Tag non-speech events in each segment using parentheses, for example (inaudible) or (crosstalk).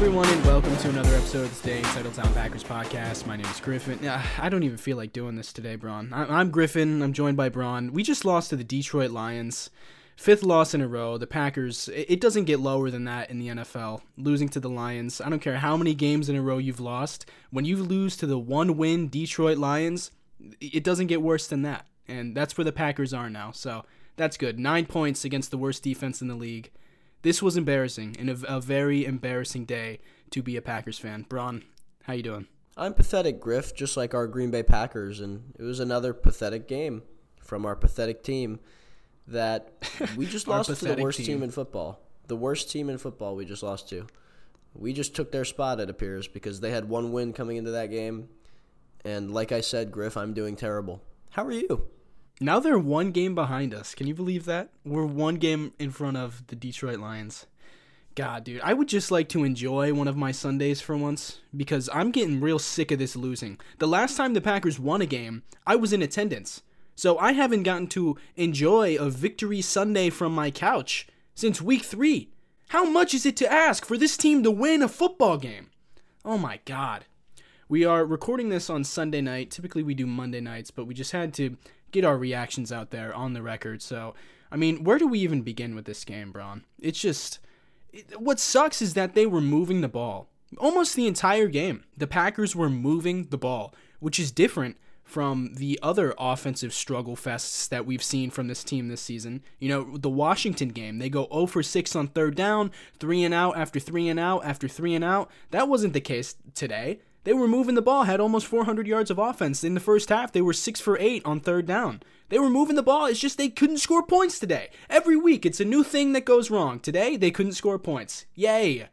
Everyone, and welcome to another episode of the Staying Titletown Packers podcast. My name is Griffin. I don't even feel like doing this today, Braun. I'm Griffin. I'm joined by Braun. We just lost to the Detroit Lions. Fifth loss in a row. The Packers, it doesn't get lower than that in the NFL. Losing to the Lions. I don't care how many games in a row you've lost. When you lose to the one win Detroit Lions, it doesn't get worse than that. And that's where the Packers are now. So that's good. Nine points against the worst defense in the league. This was embarrassing and a, a very embarrassing day to be a Packers fan. Braun, how you doing? I'm pathetic, Griff, just like our Green Bay Packers, and it was another pathetic game from our pathetic team that (laughs) we just lost to the worst team. team. in football. The worst team in football we just lost to. We just took their spot, it appears, because they had one win coming into that game. And like I said, Griff, I'm doing terrible. How are you? Now they're one game behind us. Can you believe that? We're one game in front of the Detroit Lions. God, dude, I would just like to enjoy one of my Sundays for once because I'm getting real sick of this losing. The last time the Packers won a game, I was in attendance. So I haven't gotten to enjoy a victory Sunday from my couch since week 3. How much is it to ask for this team to win a football game? Oh my god. We are recording this on Sunday night. Typically, we do Monday nights, but we just had to get our reactions out there on the record. So, I mean, where do we even begin with this game, Braun? It's just. It, what sucks is that they were moving the ball almost the entire game. The Packers were moving the ball, which is different from the other offensive struggle fests that we've seen from this team this season. You know, the Washington game, they go 0 for 6 on third down, 3 and out after 3 and out after 3 and out. That wasn't the case today. They were moving the ball, had almost 400 yards of offense. In the first half, they were 6 for 8 on third down. They were moving the ball. It's just they couldn't score points today. Every week, it's a new thing that goes wrong. Today, they couldn't score points. Yay.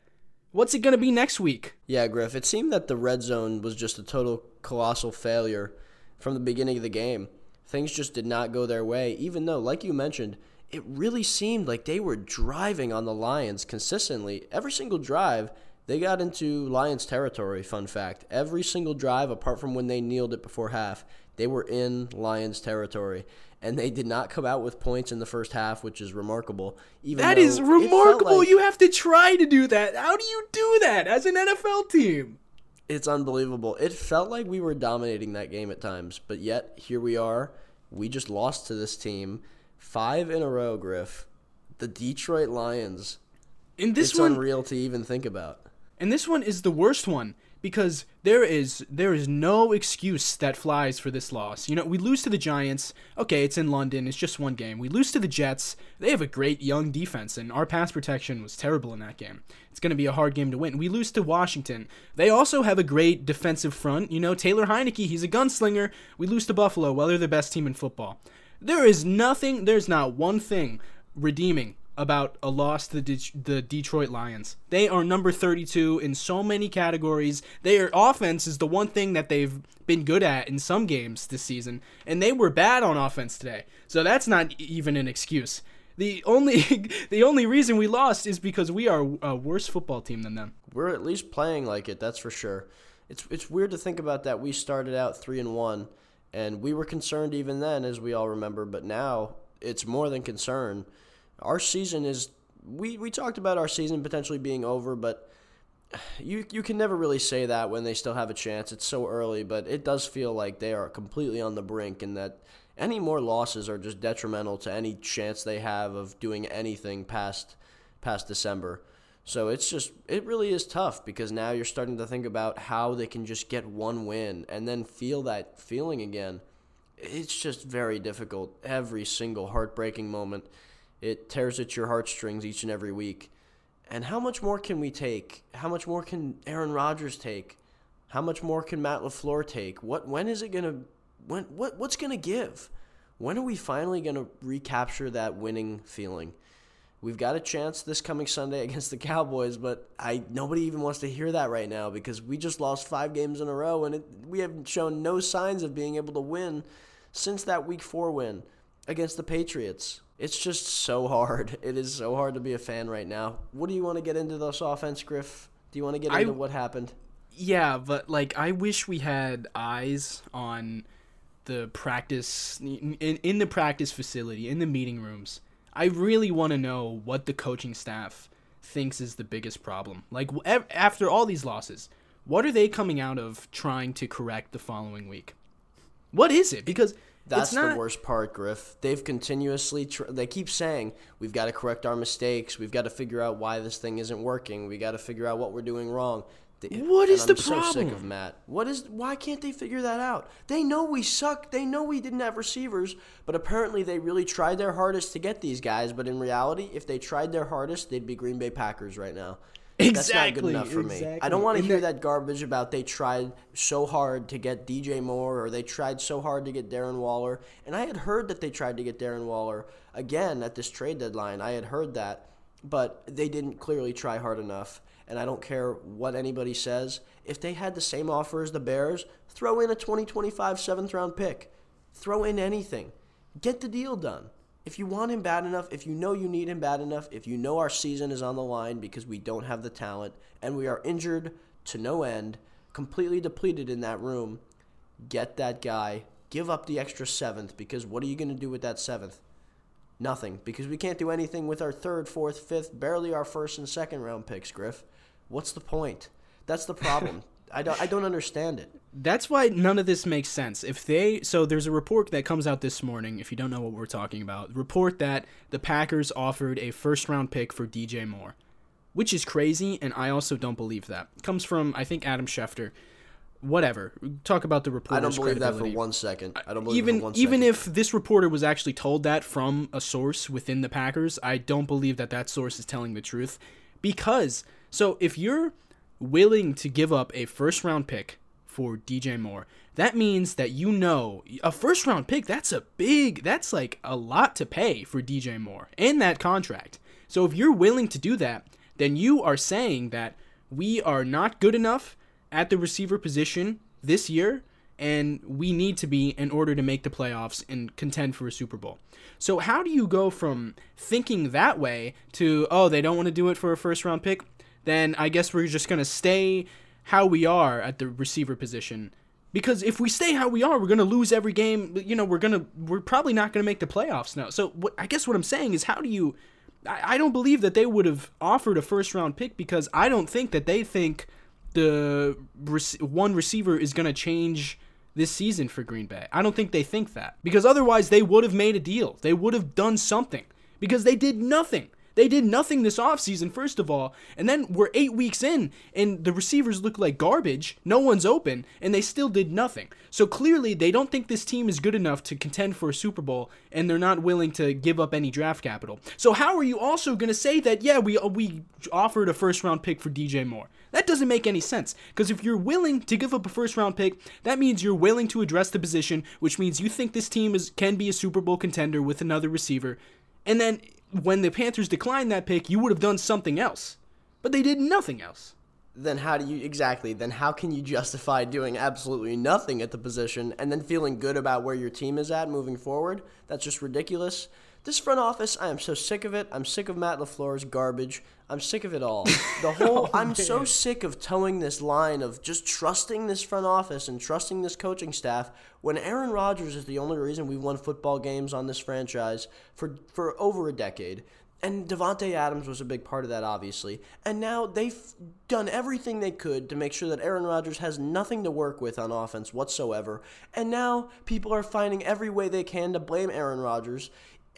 What's it going to be next week? Yeah, Griff, it seemed that the red zone was just a total colossal failure from the beginning of the game. Things just did not go their way, even though, like you mentioned, it really seemed like they were driving on the Lions consistently. Every single drive, they got into Lions territory, fun fact. Every single drive, apart from when they kneeled it before half, they were in Lions territory. And they did not come out with points in the first half, which is remarkable. Even That is remarkable. like- you have to try to do that. How do you do that as an NFL team? It's unbelievable. It felt like we were dominating that game at times, but yet here we are. We just lost to this team five in a row, Griff. The Detroit Lions. And this it's one unreal to even think about. And this one is the worst one because there is there is no excuse that flies for this loss. You know, we lose to the Giants. Okay, it's in London. It's just one game. We lose to the Jets. They have a great young defense and our pass protection was terrible in that game. It's going to be a hard game to win. We lose to Washington. They also have a great defensive front. You know, Taylor Heinicke, he's a gunslinger. We lose to Buffalo. Well, they're the best team in football. There is nothing, there's not one thing redeeming about a loss to the, Det- the Detroit Lions. They are number 32 in so many categories. Their offense is the one thing that they've been good at in some games this season, and they were bad on offense today. So that's not even an excuse. The only (laughs) the only reason we lost is because we are a worse football team than them. We're at least playing like it, that's for sure. It's it's weird to think about that. We started out three and one, and we were concerned even then, as we all remember. But now it's more than concern. Our season is. We we talked about our season potentially being over, but you you can never really say that when they still have a chance. It's so early, but it does feel like they are completely on the brink, and that any more losses are just detrimental to any chance they have of doing anything past past December. So it's just it really is tough because now you're starting to think about how they can just get one win and then feel that feeling again. It's just very difficult. Every single heartbreaking moment, it tears at your heartstrings each and every week. And how much more can we take? How much more can Aaron Rodgers take? How much more can Matt LaFleur take? What when is it going to when what what's going to give? When are we finally going to recapture that winning feeling? We've got a chance this coming Sunday (laughs) against the Cowboys, but I nobody even wants to hear that right now because we just lost 5 games in a row and it, we have shown no signs of being able to win since that week 4 win against the Patriots. It's just so hard. It is so hard to be a fan right now. What do you want to get into this offense, Griff? Do you want to get I- into what happened? Yeah, but like I wish we had eyes on the practice in, in the practice facility in the meeting rooms. I really want to know what the coaching staff thinks is the biggest problem? Like after all these losses, what are they coming out of trying to correct the following week? What is it? Because That's not, the worst part, Griff. They've continuously tr- they keep saying we've got to correct our mistakes. We've got to figure out why this thing isn't working. We got to figure out what we're doing wrong. What is the I'm so sick of problem? Matt. What is why can't they figure that out? They know we suck. They know we didn't have receivers, but apparently they really tried their hardest to get these guys, but in reality, if they tried their hardest, they'd be Green Bay Packers right now. That's not good enough for me. I don't want to hear that- that garbage about they tried so hard to get DJ Moore or they tried so hard to get Darren Waller. And I had heard that they tried to get Darren Waller again at this trade deadline. I had heard that, but they didn't clearly try hard enough. And I don't care what anybody says. If they had the same offer as the Bears, throw in a 2025 seventh round pick. Throw in anything. Get the deal done. If you want him bad enough, if you know you need him bad enough, if you know our season is on the line because we don't have the talent and we are injured to no end, completely depleted in that room, get that guy. Give up the extra seventh because what are you going to do with that seventh? Nothing because we can't do anything with our third, fourth, fifth, barely our first and second round picks, Griff. What's the point? That's the problem. (laughs) I don't, I don't understand it. That's why none of this makes sense. If they so there's a report that comes out this morning, if you don't know what we're talking about, report that the Packers offered a first round pick for DJ Moore. Which is crazy, and I also don't believe that. comes from I think Adam Schefter. Whatever. Talk about the report. I don't believe that for one second. I don't believe even it for one even second. if this reporter was actually told that from a source within the Packers, I don't believe that that source is telling the truth because so if you're willing to give up a first round pick for DJ Moore, that means that you know a first round pick that's a big that's like a lot to pay for DJ Moore in that contract. So if you're willing to do that, then you are saying that we are not good enough at the receiver position this year and we need to be in order to make the playoffs and contend for a Super Bowl. So how do you go from thinking that way to oh they don't want to do it for a first round pick? Then I guess we're just going to stay how we are at the receiver position. Because if we stay how we are, we're going to lose every game. You know, we're going to we're probably not going to make the playoffs now. So what I guess what I'm saying is how do you I, I don't believe that they would have offered a first round pick because I don't think that they think the rec- one receiver is going to change this season for Green Bay. I don't think they think that because otherwise they would have made a deal. They would have done something because they did nothing. They did nothing this offseason, first of all, and then we're eight weeks in, and the receivers look like garbage. No one's open, and they still did nothing. So clearly, they don't think this team is good enough to contend for a Super Bowl, and they're not willing to give up any draft capital. So how are you also going to say that? Yeah, we we offered a first round pick for DJ Moore. That doesn't make any sense. Because if you're willing to give up a first round pick, that means you're willing to address the position, which means you think this team is can be a Super Bowl contender with another receiver. And then when the Panthers declined that pick, you would have done something else. But they did nothing else. then how do you exactly then how can you justify doing absolutely nothing at the position and then feeling good about where your team is at moving forward that's just ridiculous this front office i am so sick of it i'm sick of matt lafleur's garbage i'm sick of it all (laughs) the whole oh, i'm so sick of towing this line of just trusting this front office and trusting this coaching staff when aaron rodgers is the only reason we've won football games on this franchise for for over a decade and Davante Adams was a big part of that, obviously. And now they've done everything they could to make sure that Aaron Rodgers has nothing to work with on offense whatsoever. And now people are finding every way they can to blame Aaron Rodgers.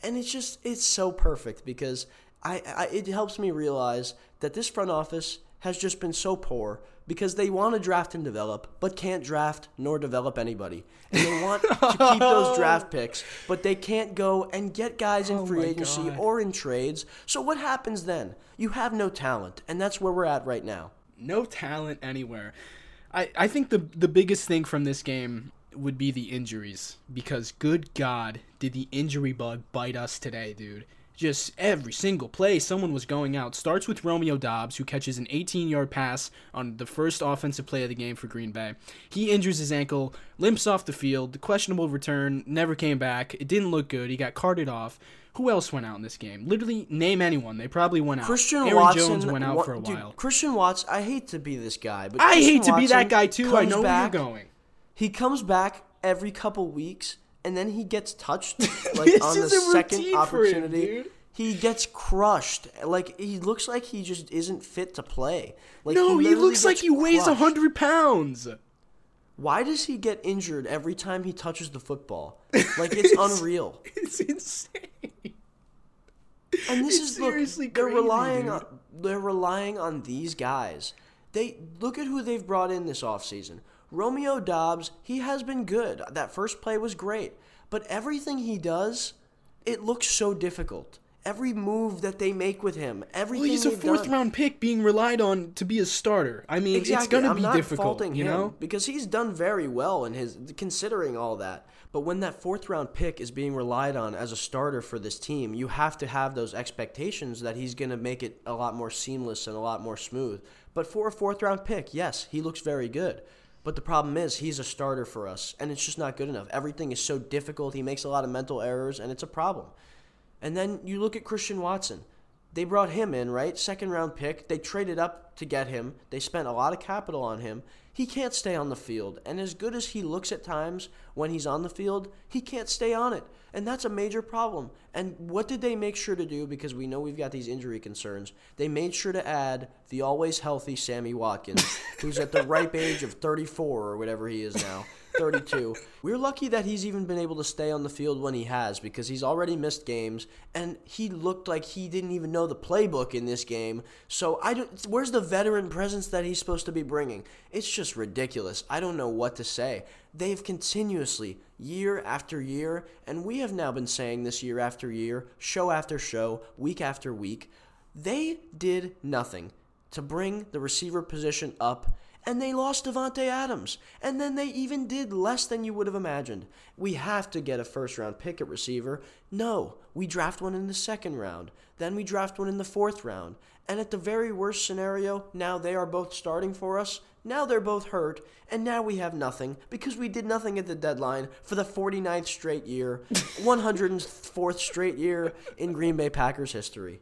And it's just, it's so perfect because I, I it helps me realize that this front office has just been so poor because they want to draft and develop, but can't draft nor develop anybody. And they want to keep (laughs) those draft picks, but they can't go and get guys in Oh free agency God. or in trades. So what happens then? You have no talent, and that's where we're at right now. No talent anywhere. I, I think the the biggest thing from this game would be the injuries because good God, did the injury bug bite us today, dude? Just every single play, someone was going out. Starts with Romeo Doubs, who catches an 18 yard pass on the first offensive play of the game for Green Bay. He injures his ankle, limps off the field, the questionable return, never came back. It didn't look good. He got carted off. Who else went out in this game? Literally, name anyone. They probably went out. Christian Aaron Watson Jones went out wa- for a dude, while. Christian Watts, I hate to be this guy, but I Christian hate to be that guy too. I know back, where you're going. He comes back every couple weeks, and then he gets touched (laughs) like on the second for him, opportunity. he gets crushed. Like he looks like he just isn't fit to play. Like no, he, literally looks like he weighs a hundred pounds. Why does he get injured every time he touches the football? (laughs) Like it's unreal. It's insane. And this It's is look, seriously they're crazy, relying dude. on they're relying on these guys. They look at who they've brought in this offseason. Romeo Doubs, he has been good. That first play was great, but everything he does, it looks so difficult. Every move that they make with him, everything Well, he's a fourth done- round pick being relied on to be a starter. I mean, Exactly. it's gonna be not difficult, you know. because he's done very well in his considering all that. But when that fourth round pick is being relied on as a starter for this team, you have to have those expectations that he's going to make it a lot more seamless and a lot more smooth. But for a fourth round pick, yes, he looks very good. But the problem is he's a starter for us and it's just not good enough. Everything is so difficult. He makes a lot of mental errors and it's a problem. And then you look at Christian Watson. They brought him in, right? Second round pick. They traded up to get him. They spent a lot of capital on him. He can't stay on the field. And as good as he looks at times when he's on the field, he can't stay on it. And that's a major problem. And what did they make sure to do? Because we know we've got these injury concerns. They made sure to add the always healthy Sammy Watkins, who's at the ripe age of 34 or whatever he is now. 32. We're lucky that he's even been able to stay on the field when he has because he's already missed games and he looked like he didn't even know the playbook in this game. So I don't where's the veteran presence that he's supposed to be bringing? It's just ridiculous. I don't know what to say. They've continuously year after year and we have now been saying this year after year, show after show, week after week, they did nothing to bring the receiver position up and they lost Davante Adams. And then they even did less than you would have imagined. We have to get a first round pick at receiver. No, we draft one in the second round. Then we draft one in the fourth round. And at the very worst scenario, now they are both starting for us. Now they're both hurt. And now we have nothing because we did nothing at the deadline for the 49th straight year, (laughs) 104th straight year in Green Bay Packers history.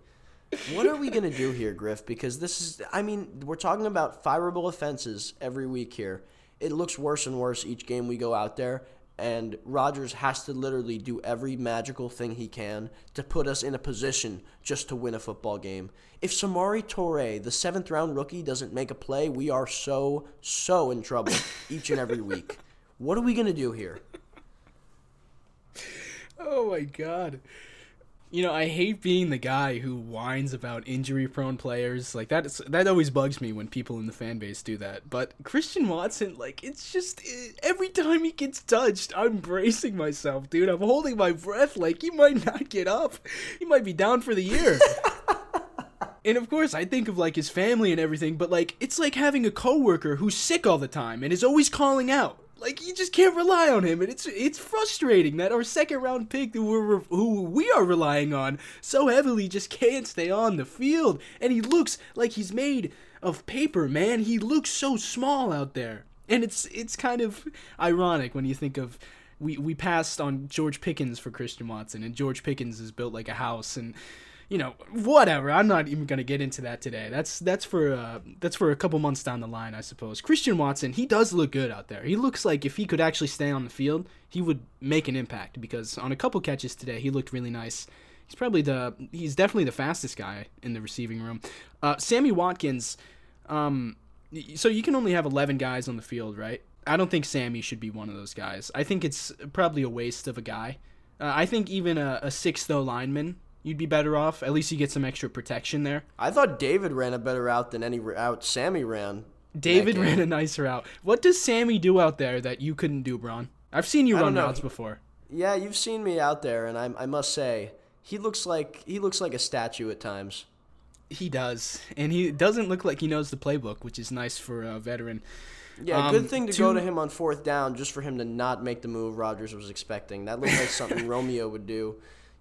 What are we going to do here, Griff? Because this is, I mean, we're talking about fireable offenses every week here. It looks worse and worse each game we go out there, and Rodgers has to literally do every magical thing he can to put us in a position just to win a football game. If Samori Toure, the seventh round rookie, doesn't make a play, we are so, so in trouble (laughs) each and every week. What are we going to do here? Oh my god. You know, I hate being the guy who whines about injury-prone players. Like that is, that always bugs me when people in the fan base do that. But Christian Watson, like it's just eh, every time he gets touched, I'm bracing myself, dude. I'm holding my breath like he might not get up. He might be down for the year. (laughs) And of course, I think of like his family and everything, but like it's like having a coworker who's sick all the time and is always calling out. Like you just can't rely on him, and it's it's frustrating that our second round pick, who we're who we are relying on so heavily, just can't stay on the field. And he looks like he's made of paper, man. He looks so small out there, and it's it's kind of ironic when you think of we we passed on George Pickens for Christian Watson, and George Pickens is built like a house, and you know whatever. I'm not even gonna get into that today. That's that's for uh, that's for a couple months down the line, I suppose. Christian Watson, he does look good out there. He looks like if he could actually stay on the field, he would make an impact because on a couple catches today, he looked really nice. He's probably the he's definitely the fastest guy in the receiving room. Uh, Sammy Watkins, um, so you can only have 11 guys on the field, right? I don't think Sammy should be one of those guys. I think it's probably a waste of a guy. Uh, I think even a, a sixth O lineman, you'd be better off. At least you get some extra protection there. I thought David ran a better route than any route Sammy ran. David ran a nice route. What does Sammy do out there that you couldn't do, Braun? I've seen you I run routes before. Yeah, you've seen me out there, and I, I must say, he looks like he looks like a statue at times. He does, and he doesn't look like he knows the playbook, which is nice for a veteran. Yeah, Um, good thing to go to him on fourth down just for him to not make the move Rodgers was expecting. That looked like something (laughs) Romeo would do,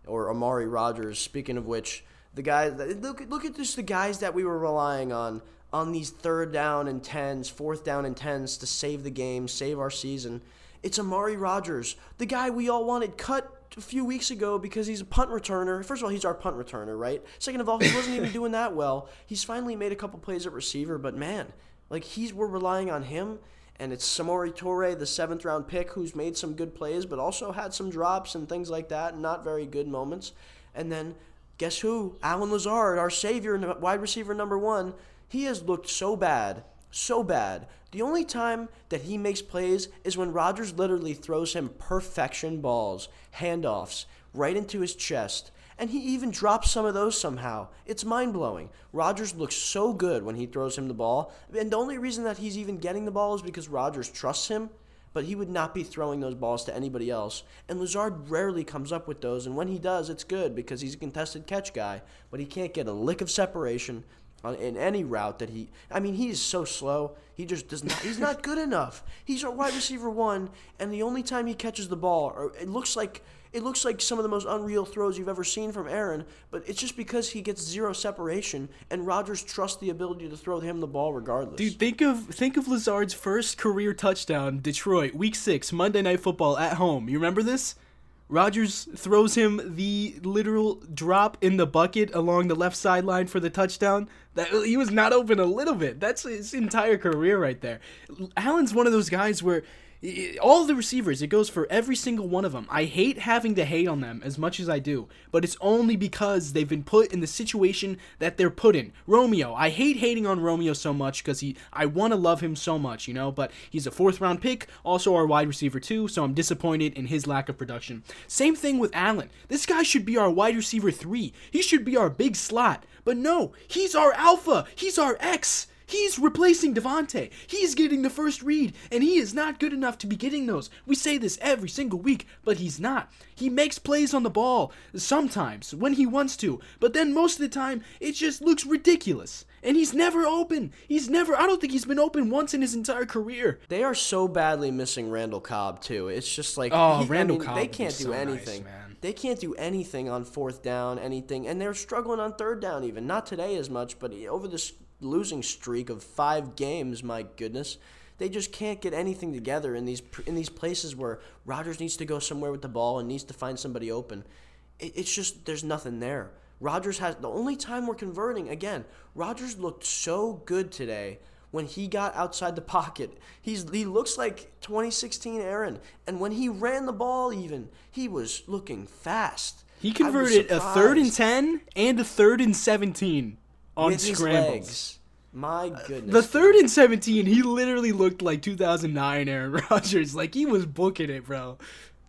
or Amari Rodgers. Speaking of which, the guys look look at just the guys that we were relying on on these third down and tens, fourth down and tens to save the game, save our season. It's Amari Rodgers, the guy we all wanted cut a few weeks ago because he's a punt returner. First of all, he's our punt returner, right? Second of all, he wasn't even (laughs) doing that well. He's finally made a couple plays at receiver, but man, like he's we're relying on him, and it's Samori Toure, the seventh round pick, who's made some good plays, but also had some drops and things like that, not very good moments. And then guess who? Allen Lazard, our savior, wide receiver number one. He has looked so bad, so bad. The only time that he makes plays is when Rodgers literally throws him perfection balls, handoffs, right into his chest. And he even drops some of those somehow. It's mind blowing. Rodgers looks so good when he throws him the ball. And the only reason that he's even getting the ball is because Rodgers trusts him but he would not be throwing those balls to anybody else. And Lazard rarely comes up with those, and when he does, it's good because he's a contested catch guy, but he can't get a lick of separation on, in any route that he. I mean, he is so slow. He just does not. He's not good enough. He's a wide receiver one, and the only time he catches the ball, or it looks like it looks like some of the most unreal throws you've ever seen from Aaron, but it's just because he gets zero separation and Rodgers trusts the ability to throw him the ball regardless. Dude, think of think of Lazard's first career touchdown, Detroit, week 6, Monday Night Football at home. You remember this? Rodgers throws him the literal drop in the bucket along the left sideline for the touchdown. That he was not open a little bit. That's his entire career right there. Allen's one of those guys where all the receivers, it goes for every single one of them. I hate having to hate on them as much as I do, but it's only because they've been put in the situation that they're put in. Romeo, I hate hating on Romeo so much because he, I want to love him so much, you know, but he's a fourth round pick, also our wide receiver too, so I'm disappointed in his lack of production. Same thing with Allen. This guy should be our wide receiver three. He should be our big slot, but no, he's our alpha. He's our X. He's replacing Davante. He's getting the first read, and he is not good enough to be getting those. We say this every single week, but he's not. He makes plays on the ball sometimes when he wants to, but then most of the time it just looks ridiculous. And he's never open. He's never. I don't think he's been open once in his entire career. They are so badly missing Randall Cobb too. It's just like oh, he, Randall I mean, Cobb. They can't do so anything. Nice, they can't do anything on fourth down, anything, and they're struggling on third down even. Not today as much, but over this losing streak of five games. My goodness, they just can't get anything together in these in these places where Rodgers needs to go somewhere with the ball and needs to find somebody open. It, it's just there's nothing there. Rodgers has the only time we're converting again. Rodgers looked so good today when he got outside the pocket. He's he looks like 2016 Aaron, and when he ran the ball, even he was looking fast. He converted a third and ten and a third and seventeen on with scrambles. My uh, goodness. The third and 17, he literally looked like 2009 Aaron (laughs) Rodgers. Like, he was booking it, bro.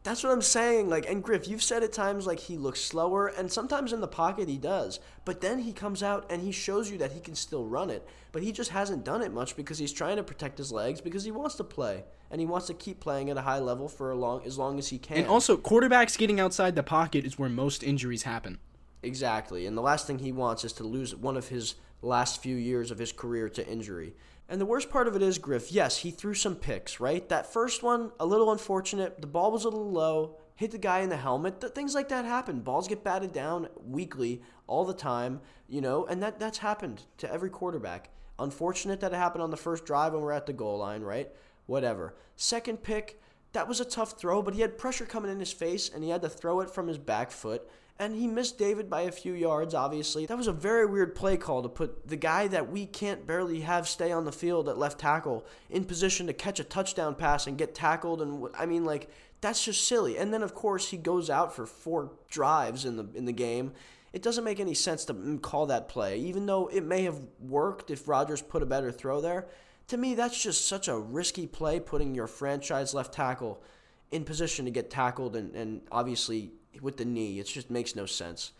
That's what I'm saying. Like, and Griff, you've said at times like he looks slower, and sometimes in the pocket he does. But then he comes out and he shows you that he can still run it. But he just hasn't done it much because he's trying to protect his legs because he wants to play and he wants to keep playing at a high level for a long as long as he can. And also, quarterbacks getting outside the pocket is where most injuries happen. Exactly. And the last thing he wants is to lose one of his last few years of his career to injury. And the worst part of it is, Griff, yes, he threw some picks, right? That first one, a little unfortunate. The ball was a little low, hit the guy in the helmet. Things like that happen. Balls get batted down weekly, all the time, you know, and that, that's happened to every quarterback. Unfortunate that it happened on the first drive when we're at the goal line, right? Whatever. Second pick, that was a tough throw, but he had pressure coming in his face and he had to throw it from his back foot and he missed David by a few yards, obviously. That was a very weird play call to put the guy that we can't barely have stay on the field at left tackle in position to catch a touchdown pass and get tackled. And I mean, like, that's just silly. And then, of course, he goes out for four drives in the, in the game. It doesn't make any sense to call that play, even though it may have worked if Rodgers put a better throw there. To me, that's just such a risky play putting your franchise left tackle in position to get tackled and, and obviously with the knee. It just makes no sense.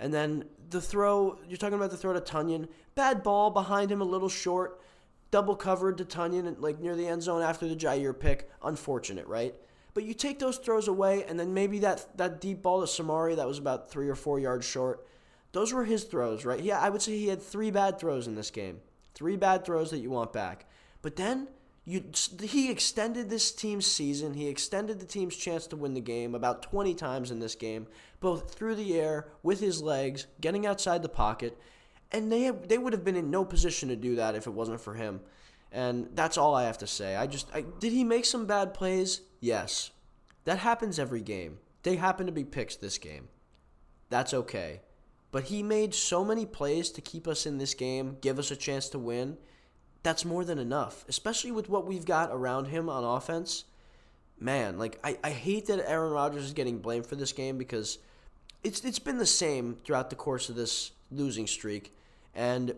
And then the throw, you're talking about the throw to Tonyan. Bad ball behind him, a little short. Double covered to Tonyan, like near the end zone after the Jair pick. Unfortunate, right? But you take those throws away, and then maybe that, that deep ball to Samori that was about three or four yards short. Those were his throws, right? Yeah, I would say he had three bad throws in this game. Three bad throws that you want back. But then you, he extended this team's season. He extended the team's chance to win the game about 20 times in this game, both through the air, with his legs, getting outside the pocket. And they, have, they would have been in no position to do that if it wasn't for him. And that's all I have to say. I just I, did he make some bad plays? Yes. That happens every game. They happen to be picks this game. That's okay. But he made so many plays to keep us in this game, give us a chance to win that's more than enough, especially with what we've got around him on offense. Man, like I, I hate that Aaron Rodgers is getting blamed for this game because it's it's been the same throughout the course of this losing streak, and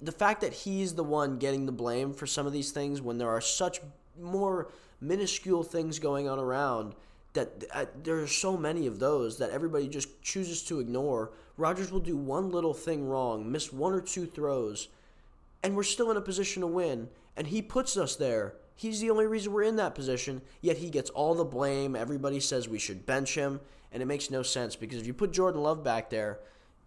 the fact that he's the one getting the blame for some of these things when there are such more minuscule things going on around that uh, there are so many of those that everybody just chooses to ignore. Rodgers will do one little thing wrong, miss one or two throws, and we're still in a position to win. And he puts us there. He's the only reason we're in that position, yet he gets all the blame. Everybody says we should bench him, and it makes no sense because if you put Jordan Love back there,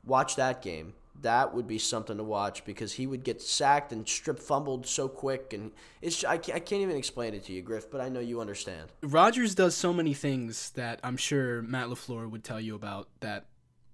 watch that game that would be something to watch because he would get sacked and strip fumbled so quick and it's I can't, even explain it to you griff but i know you understand Rodgers does so many things that i'm sure matt lafleur would tell you about that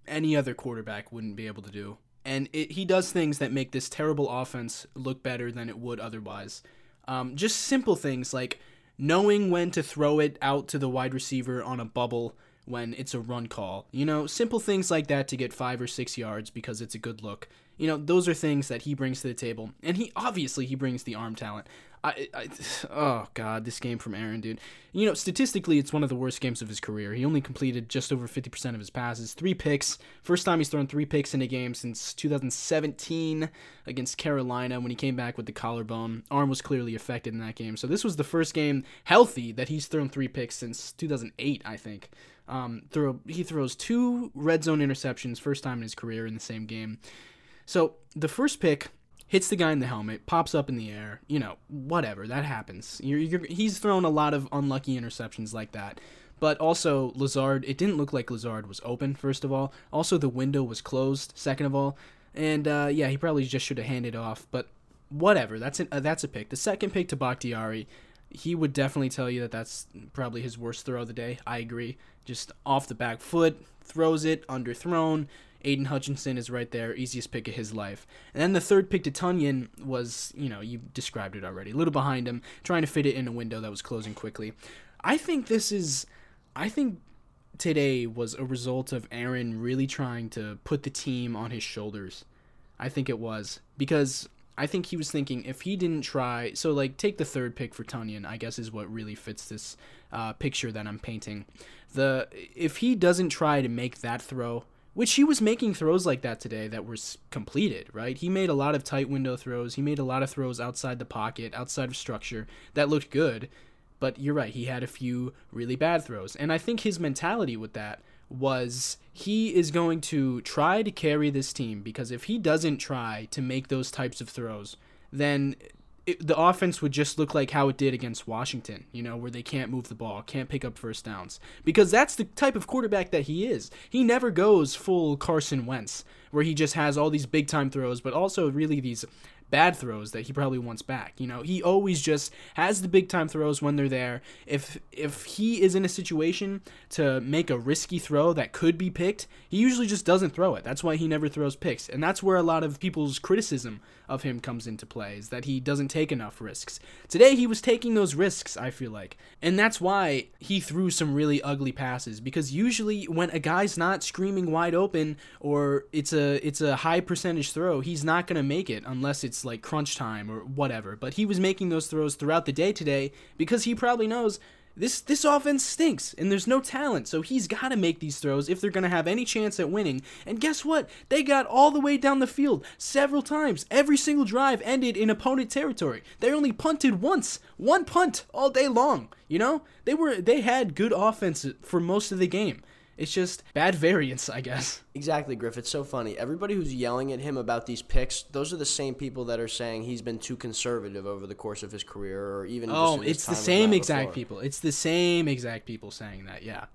any other quarterback wouldn't be able to do and it, he does things that make this terrible offense look better than it would otherwise um, just simple things like knowing when to throw it out to the wide receiver on a bubble when it's a run call. You know, simple things like that to get five or six yards because it's a good look. You know, those are things that he brings to the table, and he obviously he brings the arm talent. I, I, (sighs) oh god, this game from Aaron, dude. You know, statistically, it's one of the worst games of his career. He only completed just over fifty percent of his passes, three picks. First time he's thrown three picks in a game since 2017 against Carolina when he came back with the collarbone. Arm was clearly affected in that game, so this was the first game healthy that he's thrown three picks since 2008, I think. Um, throw he throws two red zone interceptions, first time in his career in the same game. So the first pick hits the guy in the helmet, pops up in the air. You know, whatever that happens. You're, you're, he's thrown a lot of unlucky interceptions like that. But also Lazard, it didn't look like Lazard was open. First of all, also the window was closed. Second of all, and uh, yeah, he probably just should have handed off. But whatever, that's an, uh, that's a pick. The second pick to Bakhtiari, he would definitely tell you that that's probably his worst throw of the day. I agree. Just off the back foot, throws it, underthrown. Aidan Hutchinson is right there, easiest pick of his life. And then the third pick to Tonyan was, you know, you described it already, a little behind him, trying to fit it in a window that was closing quickly. I think this is, I think today was a result of Aaron really trying to put the team on his shoulders. I think it was because I think he was thinking if he didn't try, so like take the third pick for Tonyan, I guess is what really fits this uh, picture that I'm painting. The if he doesn't try to make that throw, which he was making throws like that today that were completed, right? He made a lot of tight window throws. He made a lot of throws outside the pocket, outside of structure that looked good. But you're right, he had a few really bad throws. And I think his mentality with that was he is going to try to carry this team because if he doesn't try to make those types of throws, then it, the offense would just look like how it did against Washington, you know, where they can't move the ball, can't pick up first downs. Because that's the type of quarterback that he is. He never goes full Carson Wentz, where he just has all these big time throws, but also really these bad throws that he probably wants back. You know, he always just has the big time throws when they're there. If if he is in a situation to make a risky throw that could be picked, he usually just doesn't throw it. That's why he never throws picks. And that's where a lot of people's criticism of him comes into play is that he doesn't take enough risks. Today he was taking those risks, I feel like. And that's why he threw some really ugly passes because usually when a guy's not screaming wide open or it's a it's a high percentage throw, he's not going to make it unless it's like crunch time or whatever. But he was making those throws throughout the day today because he probably knows this this offense stinks and there's no talent, so he's got to make these throws if they're going to have any chance at winning. And guess what? They got all the way down the field several times. Every single drive ended in opponent territory. They only punted once, one punt all day long. You know, they were they had good offense for most of the game. It's just bad variance, I guess. Exactly, Griff. It's so funny. Everybody who's yelling at him about these picks, those are the same people that are saying he's been too conservative over the course of his career, or even. Oh, it's the same exact people. It's the same exact people saying that. Yeah.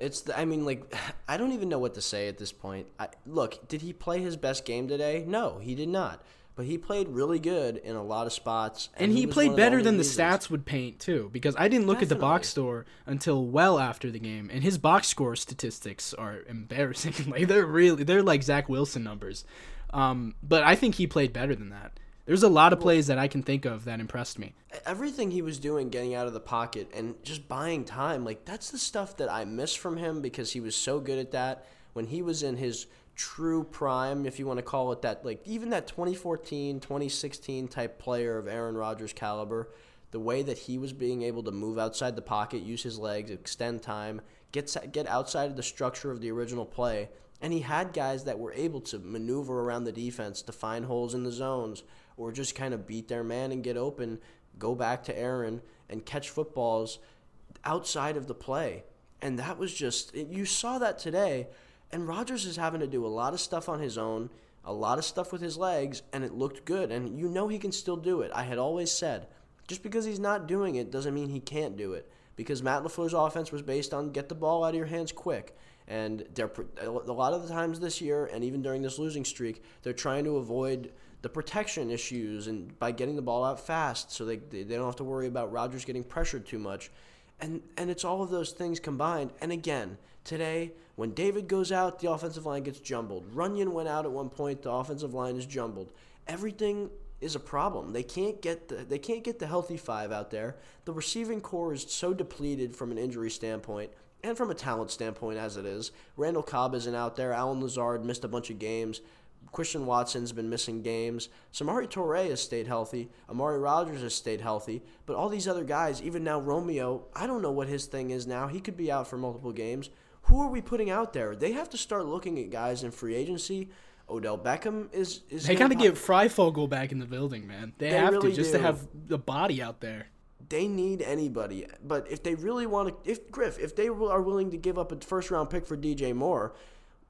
It's the, I mean, like, (sighs) I don't even know what to say at this point. I, look, did he play his best game today? No, he did not but he played really good in a lot of spots. And, and he, he played better than reasons. the stats would paint too, because I didn't look Definitely. at the box score until well after the game, and his box score statistics are embarrassing. (laughs) like they're really they're like Zach Wilson numbers. Um, but I think he played better than that. There's a lot of plays that I can think of that impressed me. Everything he was doing, getting out of the pocket and just buying time, like that's the stuff that I miss from him because he was so good at that when he was in his true prime, if you want to call it that, like even that 2014, 2016 type player of Aaron Rodgers caliber, the way that he was being able to move outside the pocket, use his legs, extend time, get get outside of the structure of the original play. And he had guys that were able to maneuver around the defense to find holes in the zones or just kind of beat their man and get open, go back to Aaron and catch footballs outside of the play. And that was just, you saw that today. And Rodgers is having to do a lot of stuff on his own, a lot of stuff with his legs, and it looked good. And you know he can still do it. I had always said, just because he's not doing it doesn't mean he can't do it. Because Matt LaFleur's offense was based on get the ball out of your hands quick. And they're a lot of the times this year, and even during this losing streak, they're trying to avoid the protection issues and by getting the ball out fast so they, they don't have to worry about Rodgers getting pressured too much. And, and it's all of those things combined. And again, today, when David goes out, the offensive line gets jumbled. Runyan went out at one point, the offensive line is jumbled. Everything is a problem. They can't get the they can't get the healthy five out there. The receiving corps is so depleted from an injury standpoint and from a talent standpoint as it is. Randall Cobb isn't out there. Allen Lazard missed a bunch of games. Christian Watson's been missing games. Samori Toure has stayed healthy. Amari Rodgers has stayed healthy. But all these other guys, even now Romeo, I don't know what his thing is now. He could be out for multiple games. Who are we putting out there? They have to start looking at guys in free agency. Odell Beckham is. is they got to get Freifogel back in the building, man. They, they have really to just do. to have the body out there. They need anybody, but if they really want to, if Griff, if they are willing to give up a first round pick for DJ Moore,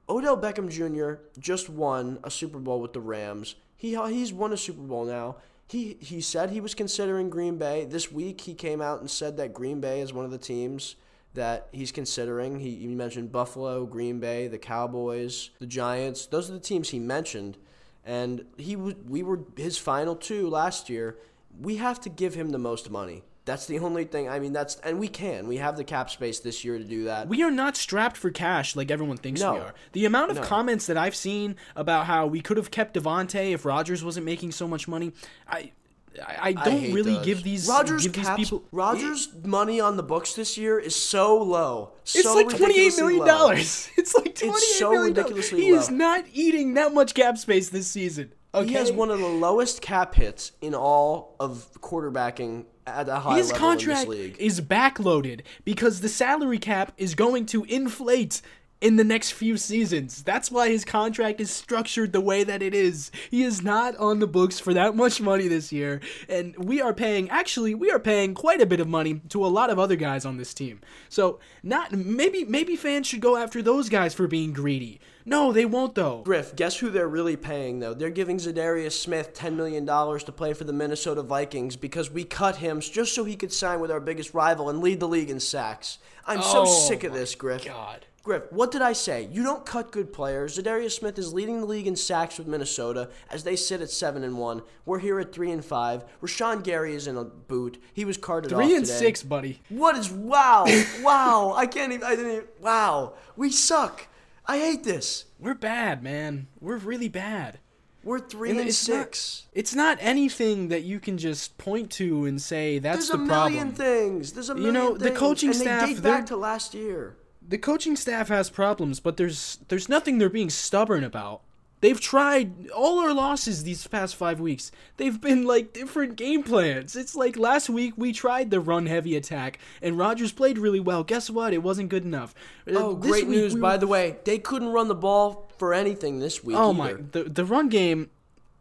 Odell Beckham Jr. just won a Super Bowl with the Rams. He he's won a Super Bowl now. He he said he was considering Green Bay. This week he came out and said that Green Bay is one of the teams that he's considering. He, he mentioned Buffalo, Green Bay, the Cowboys, the Giants. Those are the teams he mentioned. And he we were his final two last year. We have to give him the most money. That's the only thing. I mean, that's and we can. We have the cap space this year to do that. We are not strapped for cash like everyone thinks no. we are. The amount of no. comments that I've seen about how we could have kept Davante if Rodgers wasn't making so much money, I I, don't I really those. give these Rodgers give these people Rodgers money on the books this year is so low. So it's like twenty eight (laughs) million dollars. It's like twenty eight it's so million ridiculously He low. is not eating that much cap space this season. Okay? He has one of the lowest cap hits in all of quarterbacking at a high His level contract in this league. is backloaded because the salary cap is going to inflate in the next few seasons. That's why his contract is structured the way that it is. He is not on the books for that much money this year, and we are paying actually we are paying quite a bit of money to a lot of other guys on this team. So, not maybe maybe fans should go after those guys for being greedy. No, they won't though. Griff, guess who they're really paying though? They're giving Za'Darius Smith $10 million to play for the Minnesota Vikings because we cut him just so he could sign with our biggest rival and lead the league in sacks. I'm oh, so sick of this, Griff. God. Griff, what did I say? You don't cut good players. Za'Darius Smith is leading the league in sacks with Minnesota as they sit at seven and one. We're here at three and five. Rashan Gary is in a boot. He was carted three off Three and today. six, buddy. What is wow, (laughs) wow? I can't even. I didn't. Even, wow, we suck. I hate this. We're bad, man. We're really bad. We're three and, and it's six. Not, it's not anything that you can just point to and say that's There's the problem. There's a million things. There's a million You know, things. the coaching and staff. They date back to last year the coaching staff has problems, but there's there's nothing they're being stubborn about. They've tried all our losses these past five weeks. They've been like different game plans. It's like last week we tried the run heavy attack and Rodgers played really well. Guess what? It wasn't good enough. Uh, oh, this great news! We by the way, they couldn't run the ball for anything this week. Oh either. my! The the run game.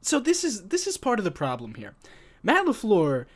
So this is this is part of the problem here. Matt LaFleur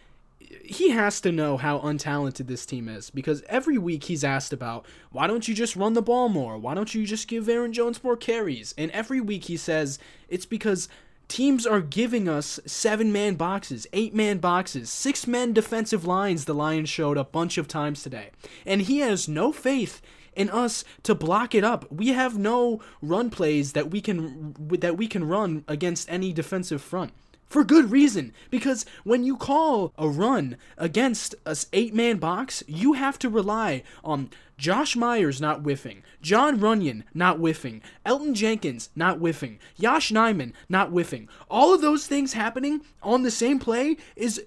he has to know how untalented this team is because every week he's asked about why don't you just run the ball more? Why don't you just give Aaron Jones more carries? And every week he says it's because teams are giving us seven man boxes, eight man boxes, six men defensive lines. The Lions showed a bunch of times today. And he has no faith in us to block it up. We have no run plays that we can that we can run against any defensive front for good reason. Because when you call a run against a eight man box you have to rely on josh myers not whiffing Jon runyan not whiffing Elgton jenkins not whiffing Josh nijman not whiffing. All of those things happening on the same play is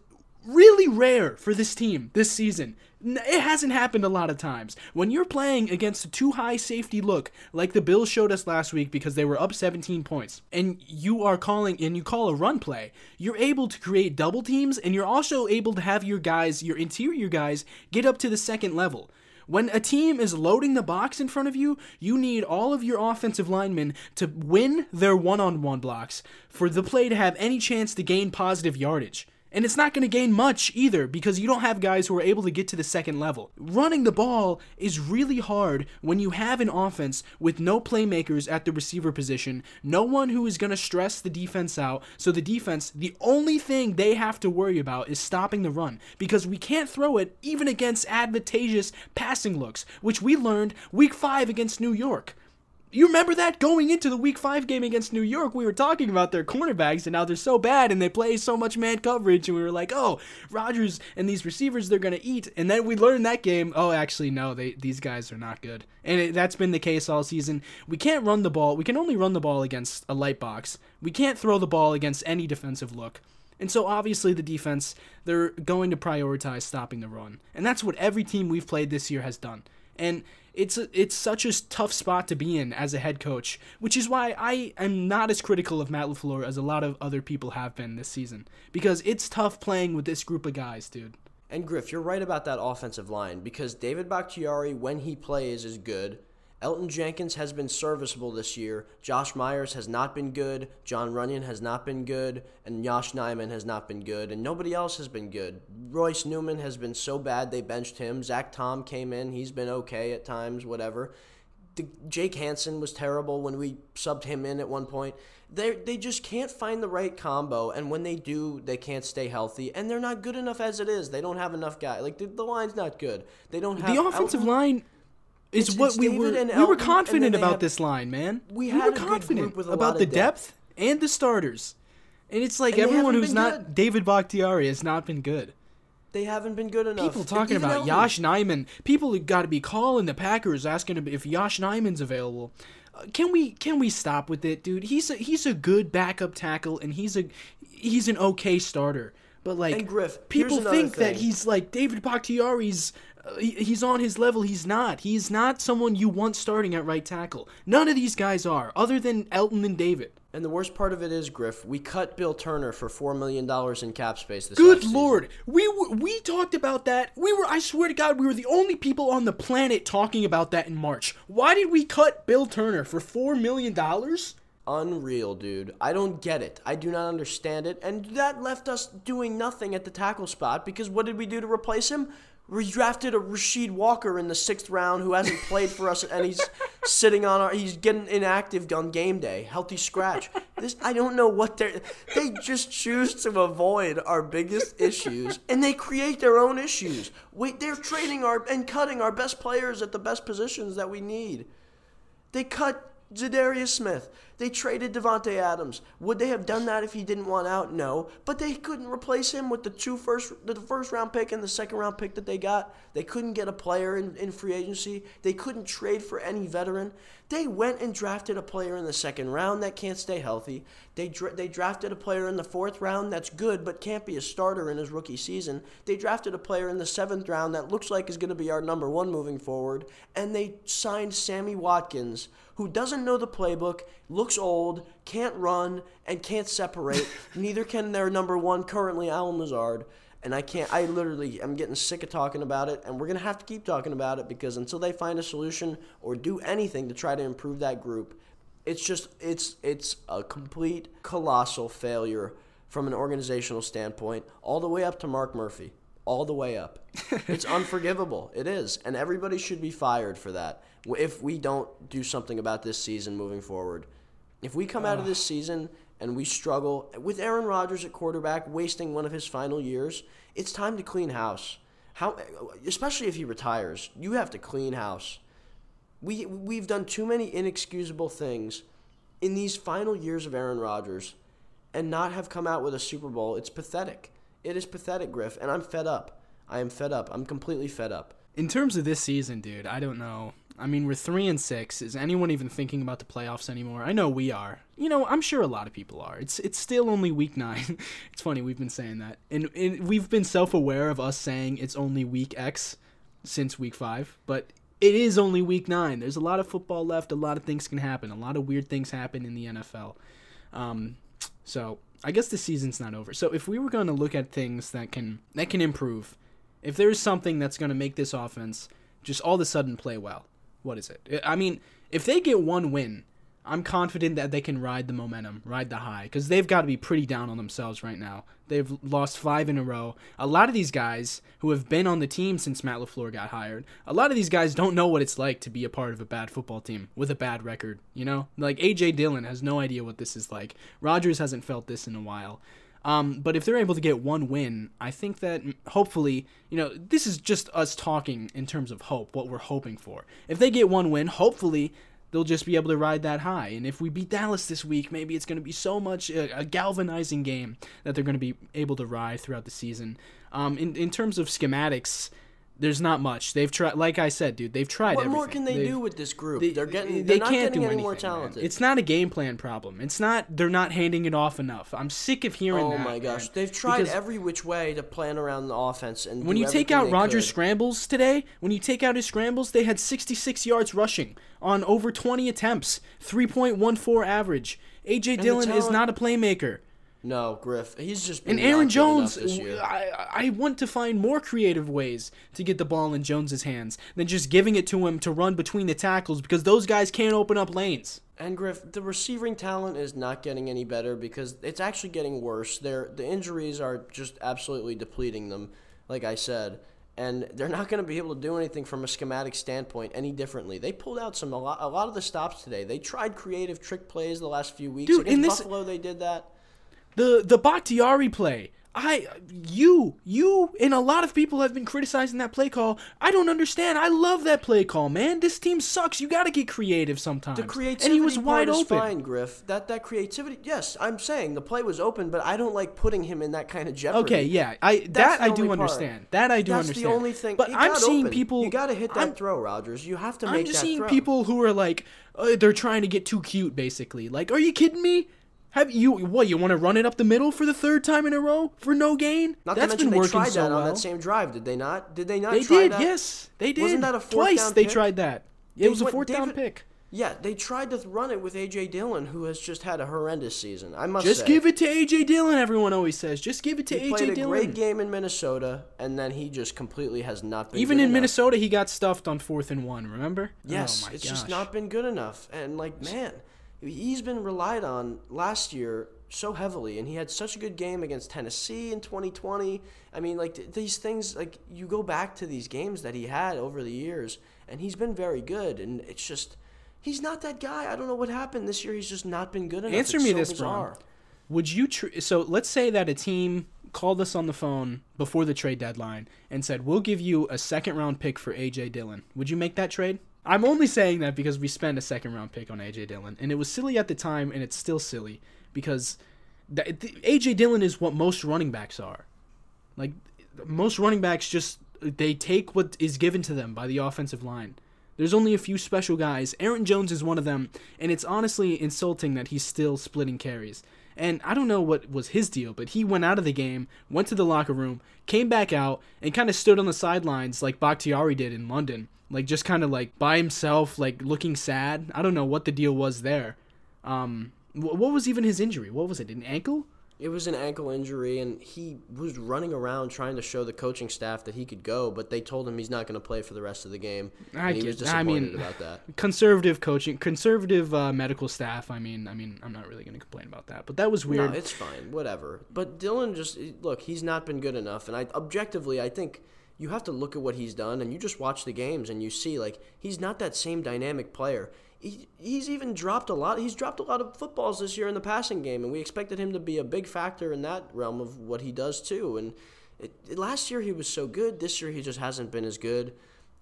really rare for this team this season it hasn't happened a lot of times. When you're playing against a too high safety look, like the Bills showed us last week because they were up 17 points, and you are calling and you call a run play, you're able to create double teams and you're also able to have your guys, your interior guys, get up to the second level. When a team is loading the box in front of you, you need all of your offensive linemen to win their one on one blocks for the play to have any chance to gain positive yardage. And it's not going to gain much either because you don't have guys who are able to get to the second level. Running the ball is really hard when you have an offense with no playmakers at the receiver position, no one who is going to stress the defense out. So the defense, the only thing they have to worry about is stopping the run because we can't throw it even against advantageous passing looks, which we learned week 5 against New York. You remember that going into the week five game against New York, we were talking about their cornerbacks and now they're so bad and they play so much man coverage, and we were like, oh, Rodgers and these receivers they're gonna eat. And then we learned that game, oh, actually no, they these guys are not good, and it, that's been the case all season. We can't run the ball. We can only run the ball against a light box. We can't throw the ball against any defensive look. And so obviously the defense, they're going to prioritize stopping the run. And that's what every team we've played this year has done. And it's a, it's such a tough spot to be in as a head coach, which is why I am not as critical of Matt LaFleur as a lot of other people have been this season because it's tough playing with this group of guys, dude. And Griff, you're right about that offensive line because David Bakhtiari, when he plays, is good. Elgton Jenkins has been serviceable this year. Josh Myers has not been good. Jon Runyan has not been good. And Yosh Nijman has not been good. And nobody else has been good. Royce Newman has been so bad they benched him. Zach Tom came in. He's been okay at times, whatever. Jake Hanson was terrible when we subbed him in at one point. They they just can't find the right combo, and when they do, they can't stay healthy, and they're not good enough as it is. They don't have enough guys. Like the, the line's not good. They don't have the offensive Elgton- line is It's- what it's we David were. we Elgton, were confident about have- this line, man. We were a good confident group with about the of depth and the starters. And it's like And everyone who's not good. David Bakhtiari has not been good. They haven't been good enough. People talking about Elgton- Yosh Nijman. People got to be calling the Packers asking if- Yosh Nijman's available. Uh, Can we can we stop with it, dude? He's a he's a good backup tackle and he's a he's an okay starter. But like And Griff, people think that he's like David Bakhtiari's he's on his level. He's not. He's not someone you want starting at right tackle. None of these guys are, other than Elgton and David. And the worst part of it is, Griff, we cut Bill Turner for four million dollars in cap space this Good offseason. lord, we were, we talked about that. We were, I swear to God, we were the only people on the planet talking about that in March. Why did we cut Bill Turner for four million dollars? Unreal, dude. I don't get it. I do not understand it. And that left us doing nothing at the tackle spot because what did we do to replace him? We drafted a Rasheed Walker in the sixth round who hasn't played for us and he's sitting on our he's getting inactive on game day, healthy scratch. This I don't know what they're they just choose to avoid our biggest issues and they create their own issues. Wait, they're trading our and cutting our best players at the best positions that we need. They cut Za'Darius Smith. They traded Davante Adams. Would they have done that if he didn't want out? No. But they couldn't replace him with the two first the first round pick and the second round pick that they got. They couldn't get a player in, in free agency. They couldn't trade for any veteran. They went and drafted a player in the second round that can't stay healthy. They dra- they drafted a player in the fourth round that's good but can't be a starter in his rookie season. They drafted a player in the seventh round that looks like is going to be our number one moving forward. And they signed Sammy Watkins, who doesn't know the playbook, looks old, can't run, and can't separate. (laughs) Neither can their number one currently, Allen Lazard. And I can't. I literally am getting sick of talking about it, and we're gonna have to keep talking about it because until they find a solution or do anything to try to improve that group, it's just it's it's a complete colossal failure from an organizational standpoint, all the way up to Mark Murphy, all the way up. (laughs) it's unforgivable. It is, and everybody should be fired for that. If we don't do something about this season moving forward, if we come out of this season and we struggle with Aaron Rodgers at quarterback, wasting one of his final years, it's time to clean house. How, especially if he retires, you have to clean house. We we've done too many inexcusable things in these final years of Aaron Rodgers, and not have come out with a Super Bowl. It's pathetic. It is pathetic, Griff, and I'm fed up. I am fed up. I'm completely fed up. In terms of this season, dude, I don't know. I mean, we're three and six. Is anyone even thinking about the playoffs anymore? I know we are. You know, I'm sure a lot of people are. It's it's still only week nine. (laughs) it's funny we've been saying that, and, and we've been self-aware of us saying it's only week X since week five, but it is only week nine. There's a lot of football left. A lot of things can happen. A lot of weird things happen in the NFL. Um, so I guess the season's not over. So if we were going to look at things that can that can improve, if there's something that's going to make this offense just all of a sudden play well. What is it? I mean, if they get one win, I'm confident that they can ride the momentum, ride the high, because they've got to be pretty down on themselves right now. They've lost five in a row. A lot of these guys who have been on the team since Matt LaFleur got hired, a lot of these guys don't know what it's like to be a part of a bad football team with a bad record, you know? Like A.J. Dillon has no idea what this is like. Rodgers hasn't felt this in a while. Um, but if they're able to get one win, I think that hopefully, you know, this is just us talking in terms of hope, what we're hoping for. If they get one win, hopefully they'll just be able to ride that high. And if we beat Dallas this week, maybe it's going to be so much a, uh, a, galvanizing game that they're going to be able to ride throughout the season. Um, in in terms of schematics, there's not much. They've tried, like I said, dude. They've tried. Everything. What everything. more can they they've, do with this group? They, are getting. They're they not can't getting do any anything, more talented. Man. It's not a game plan problem. It's not. They're not handing it off enough. I'm sick of hearing oh that. Oh my gosh, man. they've tried every which way to plan around the offense. And when you take out Rodgers' could. scrambles today, when you take out his scrambles, they had 66 yards rushing on over 20 attempts, 3.14 average. AJ Dillon is not a playmaker. No, Griff. He's just and Aaron Jones. I I want to find more creative ways to get the ball in Jones's hands than just giving it to him to run between the tackles because those guys can't open up lanes. And Griff, the receiving talent is not getting any better because it's actually getting worse. They're, the injuries are just absolutely depleting them, like I said. And they're not going to be able to do anything from a schematic standpoint any differently. They pulled out some a lot, a lot of the stops today. They tried creative trick plays the last few weeks. Dude, Against in this, Buffalo, they did that. The the Bakhtiari play. I you you and a lot of people have been criticizing that play call. I don't understand. I love that play call, man. This team sucks. You got to get creative sometimes. The creativity and he was wide part open. Is fine, Griff. That that creativity. Yes, I'm saying the play was open, but I don't like putting him in that kind of jeopardy. Okay, yeah, I That's that I do part. understand. That I do That's understand. the only thing. But I'm seeing open. people. You got to hit that I'm, throw, Rodgers. You have to make I'm just seeing throw. people who are like, uh, they're trying to get too cute, basically. Like, are you kidding me? Have you what? You want to run it up the middle for the third time in a row for no gain? Not That's to mention been they tried so that well. on that same drive. Did they not? Did they not? They did. That? Yes, they did. Wasn't that a fourth twice? Down they pick? tried that. It they was a fourth David, down pick. Yeah, they tried to run it with AJ Dillon, who has just had a horrendous season. I must just say. give it to AJ Dillon. Everyone always says, just give it to he AJ played Dillon. a great game in Minnesota, and then he just completely has not been. Even in enough. Minnesota, he got stuffed on fourth and one. Remember? Yes, oh it's gosh. just not been good enough. And like, man, he's been relied on last year so heavily, and he had such a good game against Tennessee in 2020. I mean, like th- these things, like you go back to these games that he had over the years, and he's been very good. And it's just he's not that guy. I don't know what happened this year. He's just not been good enough. Answer it's me so this, bizarre. Bron. Would you tr- so let's say that a team called us on the phone before the trade deadline and said, "We'll give you a second round pick for AJ Dillon." Would you make that trade? I'm only saying that because we spent a second round pick on AJ Dillon, and it was silly at the time, and it's still silly because AJ Dillon is what most running backs are. Like most running backs just they take what is given to them by the offensive line. There's only a few special guys. Aaron Jones is one of them, and it's honestly insulting that he's still splitting carries. And I don't know what was his deal, but he went out of the game, went to the locker room, came back out, and kind of stood on the sidelines like Bakhtiari did in London. Like just kind of like by himself, like looking sad. I don't know what the deal was there. Um, what was even his injury? What was it? An ankle? It was an ankle injury, and he was running around trying to show the coaching staff that he could go, but they told him he's not going to play for the rest of the game. I he get, was disappointed I mean, about that. Conservative coaching, conservative uh, medical staff. I mean, I mean, I'm not really going to complain about that, but that was weird. No, it's fine, whatever. But Dillon just look, he's not been good enough, and I objectively, I think you have to look at what he's done, and you just watch the games, and you see like he's not that same dynamic player he, he's even dropped a lot. He's dropped a lot of footballs this year in the passing game, and we expected him to be a big factor in that realm of what he does too. And it, it, last year he was so good. This year he just hasn't been as good.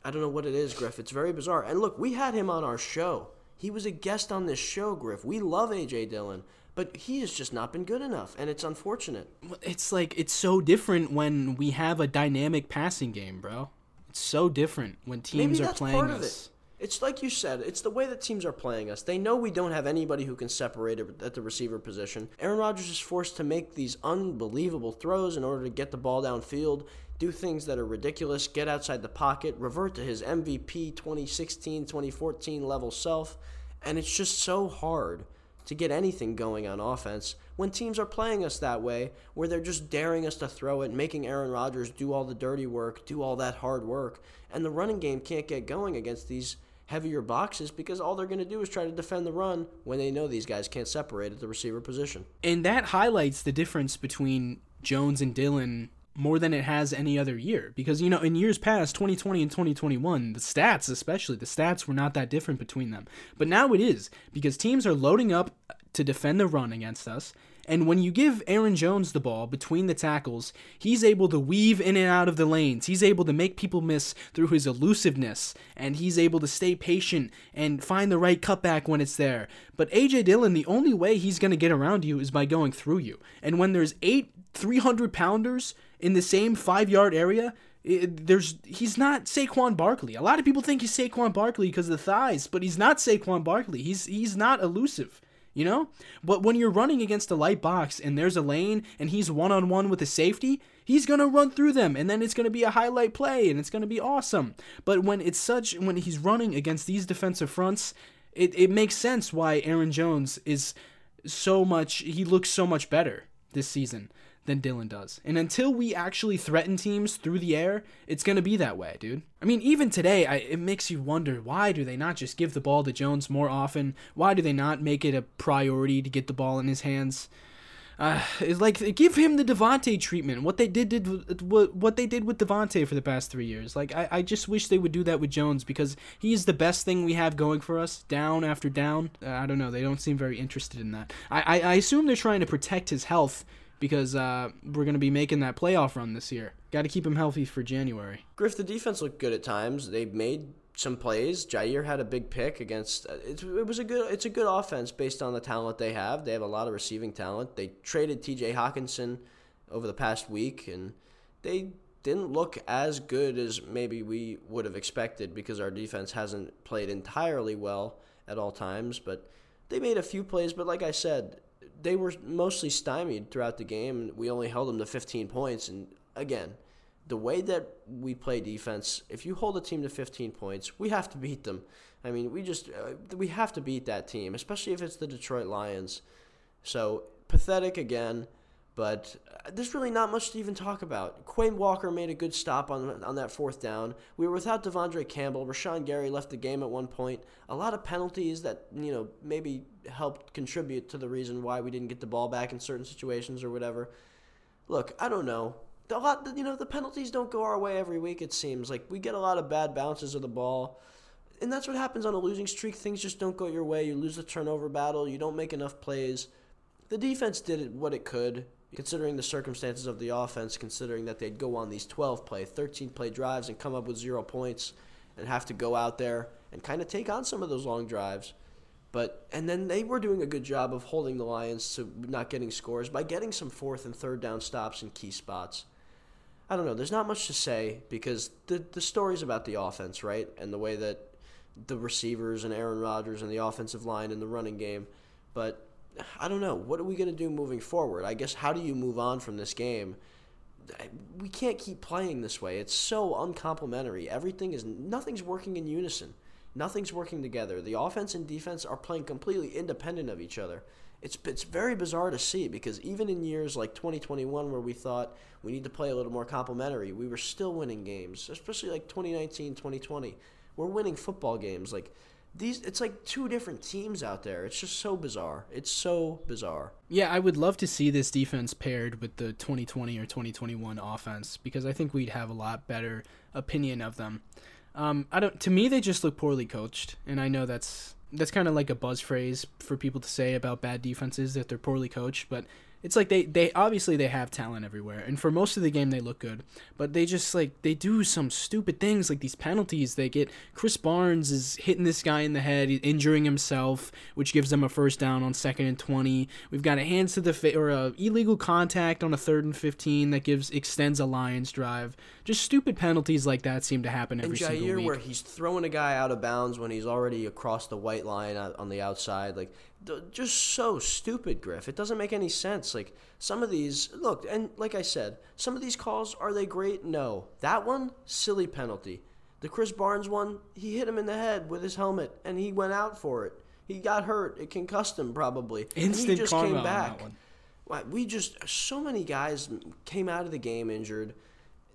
I don't know what it is, Griff. It's very bizarre. And look, we had him on our show. He was a guest on this show, Griff. We love AJ Dillon, but he has just not been good enough, and it's unfortunate. It's like it's so different when we have a dynamic passing game, bro. It's so different when teams are playing part us. It's like you said, it's the way that teams are playing us. They know we don't have anybody who can separate at the receiver position. Aaron Rodgers is forced to make these unbelievable throws in order to get the ball downfield, do things that are ridiculous, get outside the pocket, revert to his MVP 2016 2014 level self. And it's just so hard to get anything going on offense when teams are playing us that way, where they're just daring us to throw it, making Aaron Rodgers do all the dirty work, do all that hard work, and the running game can't get going against these heavier boxes because all they're going to do is try to defend the run when they know these guys can't separate at the receiver position. And that highlights the difference between Jones and Dillon more than it has any other year because you know in years past 2020 and 2021 the stats especially the stats were not that different between them but now it is because teams are loading up to defend the run against us and when you give Aaron Jones the ball between the tackles, he's able to weave in and out of the lanes. He's able to make people miss through his elusiveness, and he's able to stay patient and find the right cutback when it's there. But AJ Dillon, the only way he's going to get around you is by going through you. And when there's eight 300 pounders in the same five yard area, it, there's he's not Saquon Barkley. A lot of people think he's Saquon Barkley because of the thighs, but he's not Saquon Barkley. He's he's not elusive you know? But when you're running against a light box and there's a lane and he's one on one with a safety, he's going to run through them and then it's going to be a highlight play and it's going to be awesome. But when it's such, when he's running against these defensive fronts, it, it makes sense why Aaron Jones is so much, he looks so much better this season than Dillon does. And until we actually threaten teams through the air, it's going to be that way, dude. I mean, even today, I, it makes you wonder why do they not just give the ball to Jones more often? Why do they not make it a priority to get the ball in his hands? Uh, it's like give him the Davante treatment. What they did did what what they did with Davante for the past three years. Like I, I just wish they would do that with Jones because he is the best thing we have going for us. Down after down, uh, I don't know. They don't seem very interested in that. I, I, I assume they're trying to protect his health because uh, we're going to be making that playoff run this year. Got to keep him healthy for January. Griff, the defense looked good at times. They made some plays. Jaire had a big pick against. Uh, it, it was a good. It's a good offense based on the talent they have. They have a lot of receiving talent. They traded T.J. Hockenson over the past week, and they didn't look as good as maybe we would have expected because our defense hasn't played entirely well at all times. But they made a few plays. But like I said, they were mostly stymied throughout the game. We only held them to 15 points. And again, the way that we play defense, if you hold a team to 15 points, we have to beat them. I mean, we just uh, we have to beat that team, especially if it's the Detroit Lions. So pathetic again. But uh, there's really not much to even talk about. Quay Walker made a good stop on on that fourth down. We were without De'Vondre Campbell. Rashan Gary left the game at one point. A lot of penalties that you know maybe helped contribute to the reason why we didn't get the ball back in certain situations or whatever. Look, I don't know. A lot, you know, the penalties don't go our way every week. It seems like we get a lot of bad bounces of the ball and that's what happens on a losing streak. Things just don't go your way. You lose the turnover battle. You don't make enough plays. The defense did what it could considering the circumstances of the offense, considering that they'd go on these 12 play, 13 play drives and come up with zero points and have to go out there and kind of take on some of those long drives. But and then they were doing a good job of holding the Lions to not getting scores by getting some fourth and third down stops in key spots. I don't know. There's not much to say because the the story's about the offense, right? And the way that the receivers and Aaron Rodgers and the offensive line and the running game. But I don't know. What are we going to do moving forward? I guess how do you move on from this game? We can't keep playing this way. It's so uncomplimentary. Everything is nothing's working in unison. Nothing's working together. The offense and defense are playing completely independent of each other. It's it's very bizarre to see because even in years like 2021 where we thought we need to play a little more complementary, we were still winning games, especially like 2019, 2020. We're winning football games like these it's like two different teams out there. It's just so bizarre. It's so bizarre. Yeah, I would love to see this defense paired with the 2020 or 2021 offense because I think we'd have a lot better opinion of them. Um, I don't. To me, they just look poorly coached, and I know that's that's kind of like a buzz phrase for people to say about bad defenses that they're poorly coached, but it's like they they obviously they have talent everywhere and for most of the game they look good but they just like they do some stupid things like these penalties. They get Krys Barnes is hitting this guy in the head injuring himself which gives them a first down on second and 20 we've got a hands to the face or a illegal contact on a third and 15 that gives extends a lions drive. Just stupid penalties like that seem to happen every and Jaire, single week. where he's throwing a guy out of bounds when he's already across the white line uh, on the outside like just so stupid, Griff. It doesn't make any sense. Like some of these, look, and like I said, some of these calls are they great? No. That one, silly penalty. The Krys Barnes one, he hit him in the head with his helmet, and he went out for it. He got hurt. It concussed him probably. and he Instant just came on back. one. We just so many guys came out of the game injured.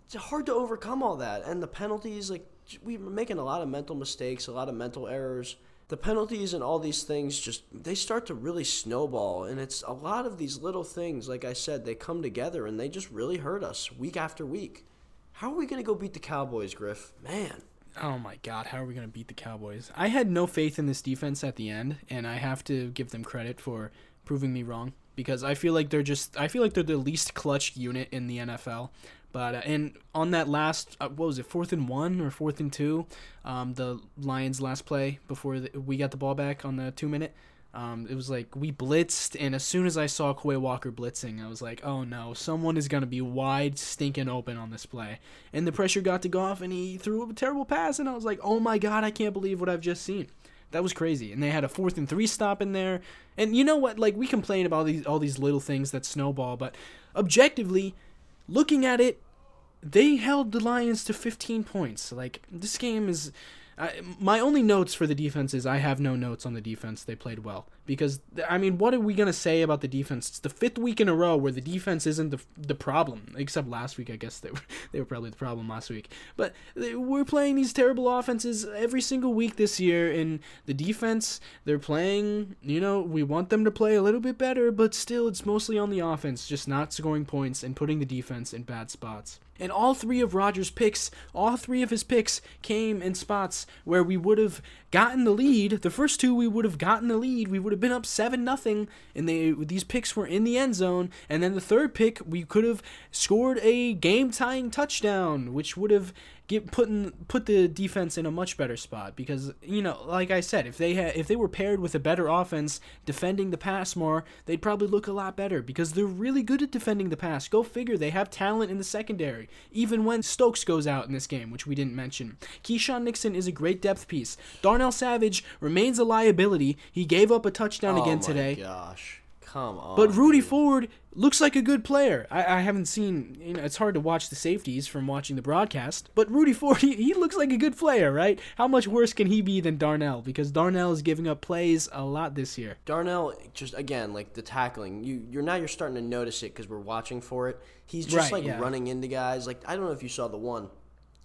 It's hard to overcome all that, and the penalties. Like we were making a lot of mental mistakes, a lot of mental errors. The penalties and all these things just they start to really snowball, and it's a lot of these little things. Like I said, they come together and they just really hurt us week after week. How are we gonna go beat the Cowboys, Griff? Man, Oh my God, how are we going to beat the Cowboys? I had no faith in this defense at the end, and I have to give them credit for proving me wrong because I feel like they're just I feel like they're the least clutch unit in the NFL. But uh, and on that last uh, what was it fourth and one or fourth and two, um, the Lions' last play before the, we got the ball back on the two minute. Um, it was like we blitzed, and as soon as I saw Quay Walker blitzing, I was like, "Oh no, someone is gonna be wide, stinking open on this play." And the pressure got to Goff, and he threw a terrible pass, and I was like, "Oh my god, I can't believe what I've just seen." That was crazy. And they had a fourth and three stop in there. And you know what? Like we complain about these all these little things that snowball, but objectively, looking at it, they held the Lions to 15 points. Like this game is I my only notes for the defense is I have no notes on the defense. They played well because I mean, what are we gonna say about the defense? It's the fifth week in a row where the defense isn't the the problem. Except last week, I guess they were (laughs) they were probably the problem last week. But they, we're playing these terrible offenses every single week this year, and the defense they're playing. You know, we want them to play a little bit better, but still, it's mostly on the offense, just not scoring points and putting the defense in bad spots. And all three of Rodgers' picks, all three of his picks came in spots where we would have gotten the lead. The first two we would have gotten the lead. We would have been up seven nothing, and they these picks were in the end zone. And then the third pick we could have scored a game tying touchdown, which would have get put put the defense in a much better spot because you know, like I said, if they had if they were paired with a better offense defending the pass more, they'd probably look a lot better because they're really good at defending the pass. Go figure, they have talent in the secondary. Even when Stokes goes out in this game, which we didn't mention, Keisean Nixon is a great depth piece. Darnell Savage remains a liability. He gave up a touchdown oh again my today. Gosh, come on. But Rudy dude. Ford looks like a good player. I, I haven't seen, you know, it's hard to watch the safeties from watching the broadcast, but Rudy (laughs) Ford, he, he looks like a good player, right? How much worse can he be than Darnell? Because Darnell is giving up plays a lot this year. Darnell, just again, like the tackling, you you're now you're starting to notice it because we're watching for it. He's just Right, like yeah. running into guys. Like I don't know if you saw the one.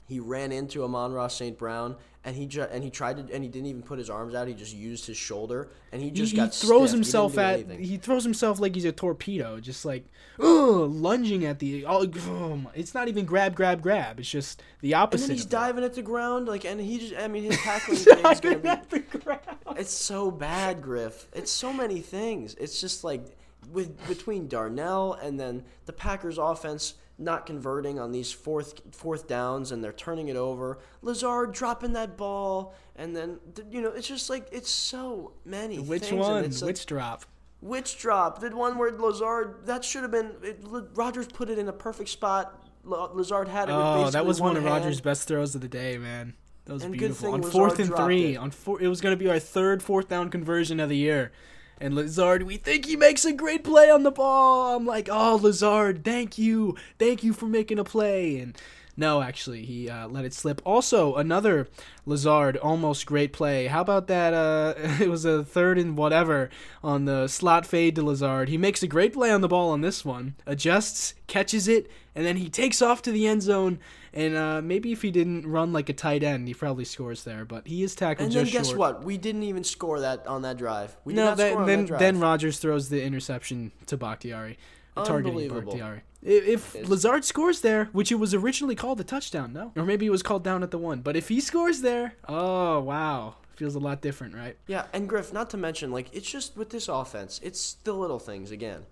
He ran into Amon-Ra St. Brown and he ju- and he tried to and he didn't even put his arms out. He just used his shoulder and he He, just he got throws. He didn't himself do at he throws himself like he's a torpedo, just like ugh, lunging at the. Oh, oh it's not even grab, grab, grab. It's just the opposite. and then he's of that. diving at the ground like and he just I mean his (laughs) tackling thing is gonna Diving be at the ground. It's so bad, Griff. It's so many things. It's just like with between Darnell and then the Packers offense not converting on these fourth fourth downs and they're turning it over. Lazard dropping that ball and then you know it's just like it's so many. Which one? It's like, Which drop? which drop? The one where Lazard that should have been it, Rodgers put it in a perfect spot. Lazard had it. with Oh, that was one, of hand. Rodgers' best throws of the day, man. That was And beautiful. On Lazard fourth and three, it. on four, it was going to be our third fourth down conversion of the year. And Lazard, we think he makes a great play on the ball. I'm like, oh, Lazard, thank you, thank you for making a play. And no, actually, he uh, let it slip. Also, another Lazard almost great play. How about that? Uh, (laughs) it was a third and whatever on the slot fade to Lazard. He makes a great play on the ball on this one, adjusts, catches it, and then he takes off to the end zone. And uh, maybe if he didn't run like a tight end, he probably scores there. But he is tackled And then just guess short. what? We didn't even score that on that drive. We No, that, then that then Rodgers throws the interception to Bakhtiari, targeting Unbelievable. Bakhtiari. If It's- Lazard scores there, which it was originally called a touchdown, no, or maybe it was called down at the one, but if he scores there, oh wow, feels a lot different, right? Yeah, and Griff, not to mention, like, it's just with this offense, it's the little things again.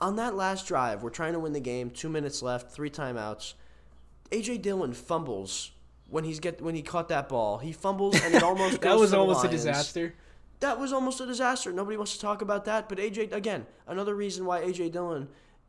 On that last drive, we're trying to win the game, two minutes left, three timeouts. AJ Dillon fumbles when he's get when he caught that ball. He fumbles and it (laughs) almost goes that was to the almost a disaster. That was almost a disaster. Nobody wants to talk about that. But AJ, again, another reason why AJ Dillon,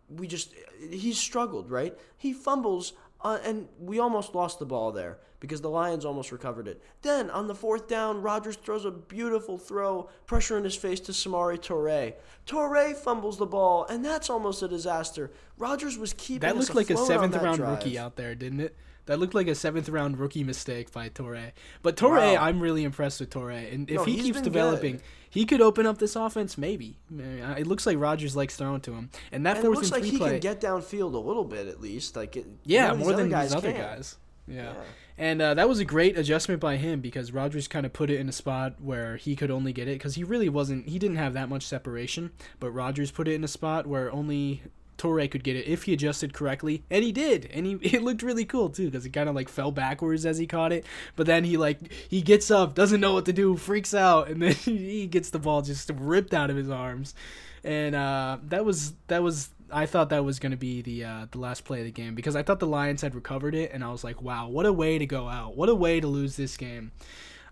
we just, he's struggled, right? He fumbles, uh, and we almost lost the ball there because the Lions almost recovered it. Then on the fourth down, Rodgers throws a beautiful throw, pressure in his face to Samori Toure. Toure fumbles the ball, and that's almost a disaster. Rodgers was keeping That looked like a seventh round drive. rookie out there, didn't it? That looked like a seventh round rookie mistake by Toure. But Toure, Wow. I'm really impressed with Toure, and if No, he keeps developing, good. he could open up this offense. Maybe Uh, it looks like Rodgers likes throwing to him, and that And it looks and like he play. can get downfield a little bit at least. Like it, yeah, more than guys these other can. guys. Yeah. Yeah. And uh, that was a great adjustment by him because Rodgers kind of put it in a spot where he could only get it because he really wasn't, he didn't have that much separation. But Rodgers put it in a spot where only Toure could get it if he adjusted correctly. And he did. And he, (laughs) it looked really cool too because it kind of like fell backwards as he caught it. But then he like, he gets up, doesn't know what to do, freaks out, and then (laughs) he gets the ball just ripped out of his arms. And uh, that was, that was, I thought that was going to be the uh, the last play of the game because I thought the Lions had recovered it, and I was like, "Wow, what a way to go out! What a way to lose this game!"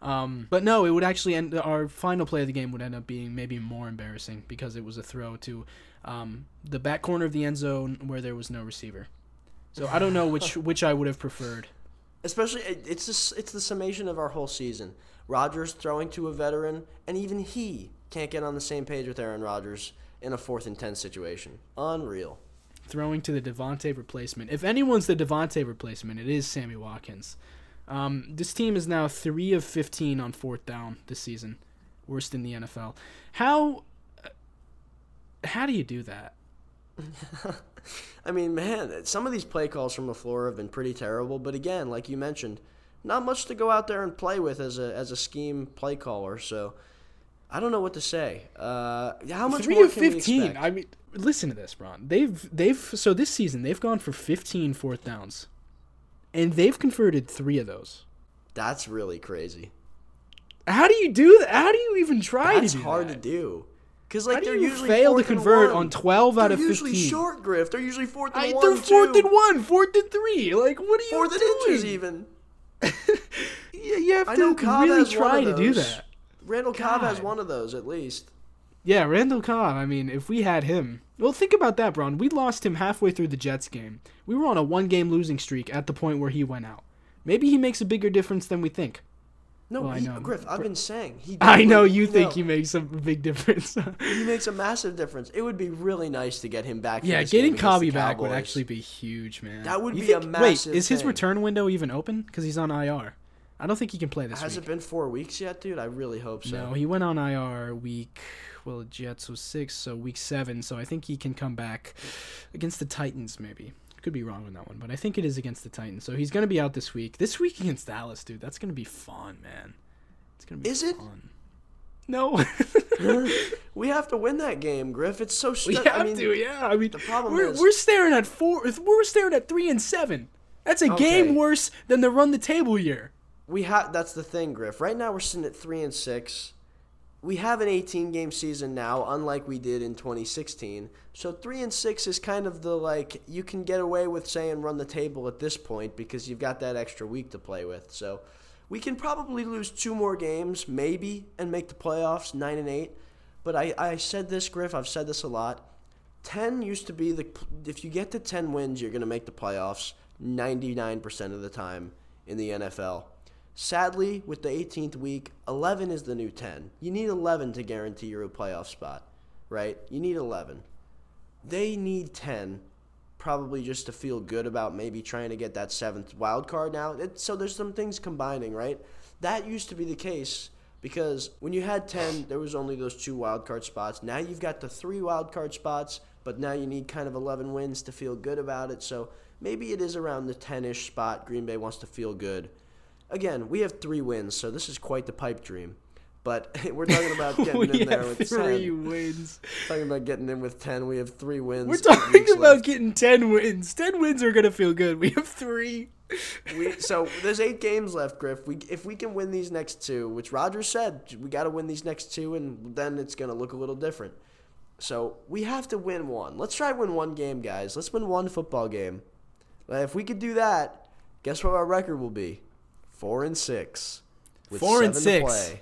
Um, but no, it would actually end. Our final play of the game would end up being maybe more embarrassing because it was a throw to um, the back corner of the end zone where there was no receiver. So I don't know which (laughs) which I would have preferred. Especially, it's just, it's the summation of our whole season. Rodgers throwing to a veteran, and even he can't get on the same page with Aaron Rodgers in a fourth and ten situation. Unreal. Throwing to the Davante replacement. If anyone's the Davante replacement, it is Sammy Watkins. Um, this team is now three of fifteen on fourth down this season, worst in the NFL. How how do you do that? (laughs) I mean, man, some of these play calls from LaFleur have been pretty terrible. But again, like you mentioned, not much to go out there and play with as a as a scheme play caller. So I don't know what to say. Uh, how much three more of fifteen. I mean, listen to this, Ron. They've they've so this season they've gone for 15 fourth downs, and they've converted three of those. That's really crazy. How do you do that? How do you even try That's to do hard that? to do. Because like do they're you usually fail to convert on 12 out They're of usually 15? short Griff. They're usually fourth and I, one. they're fourth too. and one, fourth and three. Like, what are you Fourth and doing? inches even. (laughs) You, you have I to really try to do that. Randall Cobb has one of those at least. Yeah, Randall Cobb. I mean, if we had him, well, think about that, Braun. We lost him halfway through the Jets game. We were on a one-game losing streak at the point where he went out. Maybe he makes a bigger difference than we think. No, Well, I he, know. Griff. I've been saying he. (laughs) I know you think he makes a big (laughs) difference. he makes a massive difference. It would be really nice to get him back. yeah, getting Cobby back would actually be huge, man. That would You be a massive Wait, is his thing. return window even open? Because he's on IR. I don't think he can play this Has week. it been four weeks yet, dude? I really hope so. No, he went on IR week. Well, Jets was six, so week seven. So I think he can come back against the Titans. Maybe could be wrong on that one, but I think it is against the Titans. So he's gonna be out this week. This week against Dallas, dude. That's gonna be fun, man. It's gonna be. Is it? fun. No. (laughs) we have to win that game, Griff. It's so. we have I mean, to. Yeah. I mean, the problem we're is- we're staring at four. We're staring at three and seven. That's a Okay. game worse than the run the table year. We have. That's the thing, Griff. Right now we're sitting at three and six. We have an 18 game season now, unlike we did in 2016. So three and six is kind of the like you can get away with saying run the table at this point because you've got that extra week to play with. So we can probably lose two more games, maybe, and make the playoffs nine and eight. But I, I said this, Griff. I've said this a lot. 10 used to be the if you get to 10 wins you're going to make the playoffs 99% of the time in the NFL. Sadly, with the 18th week, 11 is the new 10. You need 11 to guarantee you a playoff spot, right? You need 11. They need 10 probably just to feel good about maybe trying to get that seventh wild card now. It, so there's some things combining, right? That used to be the case because when you had 10, there was only those two wild card spots. Now you've got the three wild card spots, but now you need kind of 11 wins to feel good about it. So maybe it is around the 10-ish spot Green Bay wants to feel good. Again, we have three wins, so this is quite the pipe dream. But (laughs) we're talking (laughs) about getting we in there have with three 10. wins. Talking about getting in with 10. We have three wins. We're talking about left. getting ten wins. Ten wins are gonna feel good. We have three. we so there's eight games left, Griff. We if we can win these next two, which Roger said we got to win these next two, and then it's gonna look a little different. So we have to win one. Let's try win one game, guys. Let's win one football game. If we could do that, guess what our record will be? Four and six. Four and six. play.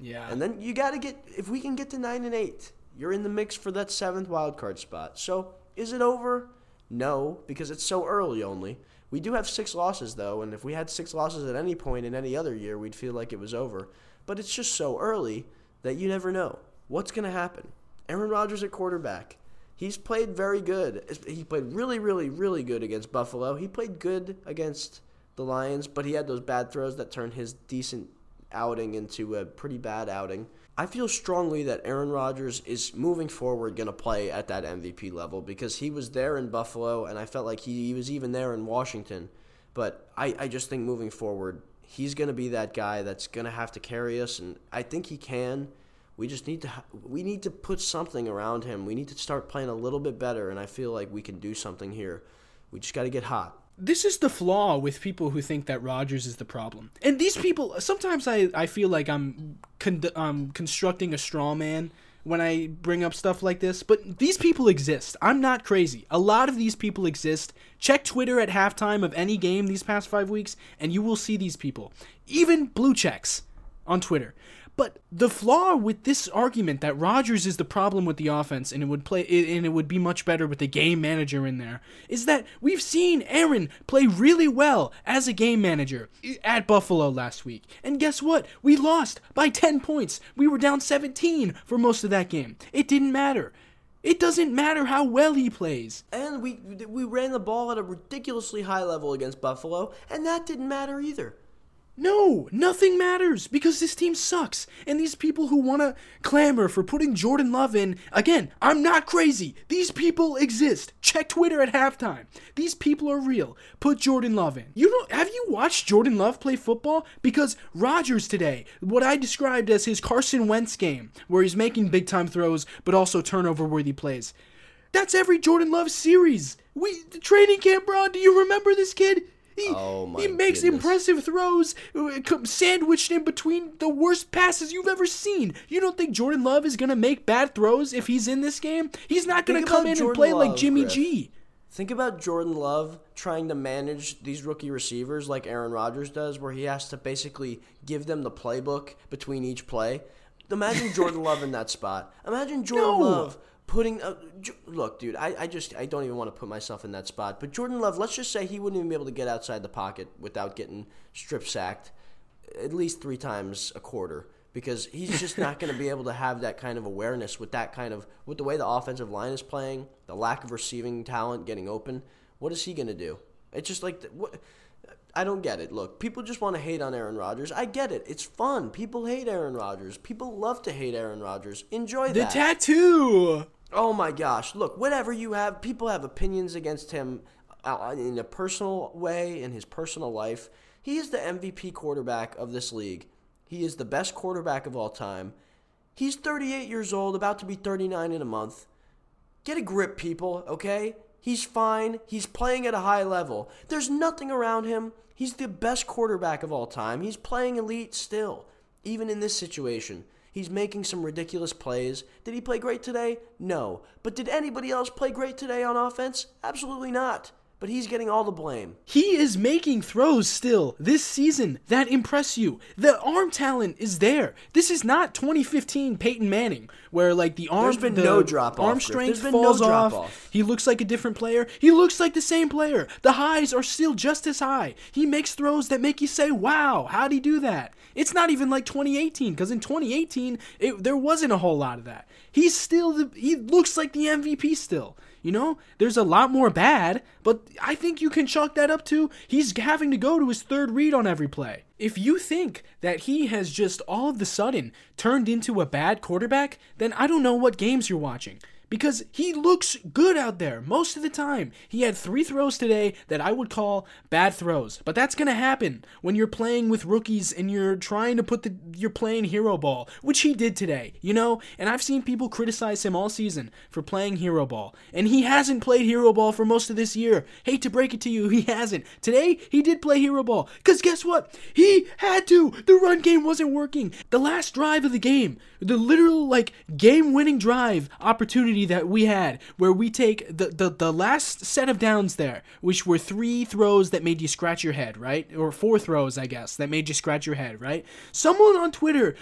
Yeah. And then you got to get if we can get to nine and eight, you're in the mix for that seventh wild card spot. So is it over? No, because it's so early only. We do have six losses though, and if we had six losses at any point in any other year, we'd feel like it was over. But it's just so early that you never know what's going to happen. Aaron Rodgers at quarterback. He's played very good. He played really, really, really good against Buffalo. He played good against the Lions, but he had those bad throws that turned his decent outing into a pretty bad outing. I feel strongly that Aaron Rodgers is moving forward going to play at that MVP level because he was there in Buffalo and I felt like he, he was even there in Washington. But I, I just think moving forward, he's going to be that guy that's going to have to carry us, and I think he can. We just need to we need to put something around him. We need to start playing a little bit better, and I feel like we can do something here. We just got to get hot this is the flaw with people who think that Rodgers is the problem. And these people, sometimes I, I feel like I'm con- um, constructing a straw man when I bring up stuff like this, but these people exist. I'm not crazy. A lot of these people exist. Check Twitter at halftime of any game these past five weeks, and you will see these people. Even blue checks on Twitter. But the flaw with this argument that Rodgers is the problem with the offense and it would play and it would be much better with a game manager in there is that we've seen Aaron play really well as a game manager at Buffalo last week. And guess what? We lost by 10 points. We were down 17 for most of that game. It didn't matter. It doesn't matter how well he plays. And we we ran the ball at a ridiculously high level against Buffalo, and that didn't matter either. No, nothing matters because this team sucks. And these people who want to clamor for putting Jordan Love in, again, I'm not crazy. These people exist. Check Twitter at halftime. These people are real. Put Jordan Love in. You know, have you watched Jordan Love play football? Because Rodgers today, what I described as his Carson Wentz game, where he's making big time throws but also turnover worthy plays. That's every Jordan Love series. We training camp, bro. Do you remember this kid? He, oh he makes goodness. impressive throws, uh, sandwiched in between the worst passes you've ever seen. You don't think Jordan Love is gonna make bad throws if he's in this game? He's not gonna come in Jordan and play Love, like Jimmy Griff. G. Think about Jordan Love trying to manage these rookie receivers like Aaron Rodgers does, where he has to basically give them the playbook between each play. Imagine Jordan (laughs) Love in that spot. Imagine Jordan no. Love putting a, look, dude, I, I just I don't even want to put myself in that spot. But Jordan Love, let's just say he wouldn't even be able to get outside the pocket without getting strip sacked at least three times a quarter because he's just not going to be able to have that kind of awareness with that kind of with the way the offensive line is playing, the lack of receiving talent getting open. What is he going to do? It's just like what. I don't get it. Look, people just want to hate on Aaron Rodgers. I get it. It's fun. People hate Aaron Rodgers. People love to hate Aaron Rodgers. Enjoy the that. The tattoo. Oh my gosh! Look, whatever you have, people have opinions against him uh, in a personal way in his personal life. He is the MVP quarterback of this league. He is the best quarterback of all time. He's 38 years old, about to be 39 in a month. Get a grip, people, okay? He's fine. He's playing at a high level. There's nothing around him. He's the best quarterback of all time. He's playing elite still, even in this situation. He's making some ridiculous plays. Did he play great today? No. But did anybody else play great today on offense? Absolutely not. But he's getting all the blame. He is making throws still this season that impress you. The arm talent is there. This is not 2015 Peyton Manning, where like the arm There's been the no drop arm off, strength falls no off. off. He looks like a different player. He looks like the same player. The highs are still just as high. He makes throws that make you say, "Wow, how'd he do that?" It's not even like 2018 because in 2018 it, there wasn't a whole lot of that. He's still the he looks like the MVP still. You know, there's a lot more bad, but I think you can chalk that up to he's having to go to his third read on every play. If you think that he has just all of the sudden turned into a bad quarterback, then I don't know what games you're watching because he looks good out there most of the time. He had three throws today that I would call bad throws, but that's going to happen when you're playing with rookies and you're trying to put the you're playing hero ball, which he did today, you know? And I've seen people criticize him all season for playing hero ball, and he hasn't played hero ball for most of this year. Hate to break it to you, (laughs) he hasn't. Today, he did play hero ball cuz guess what? He had to. The run game wasn't working. The last drive of the game, the literal like game-winning drive opportunity that we had where we take the, the, the last set of downs there, which were three throws that made you scratch your head, right? Or four throws, I guess, that made you scratch your head, right? Someone on Twitter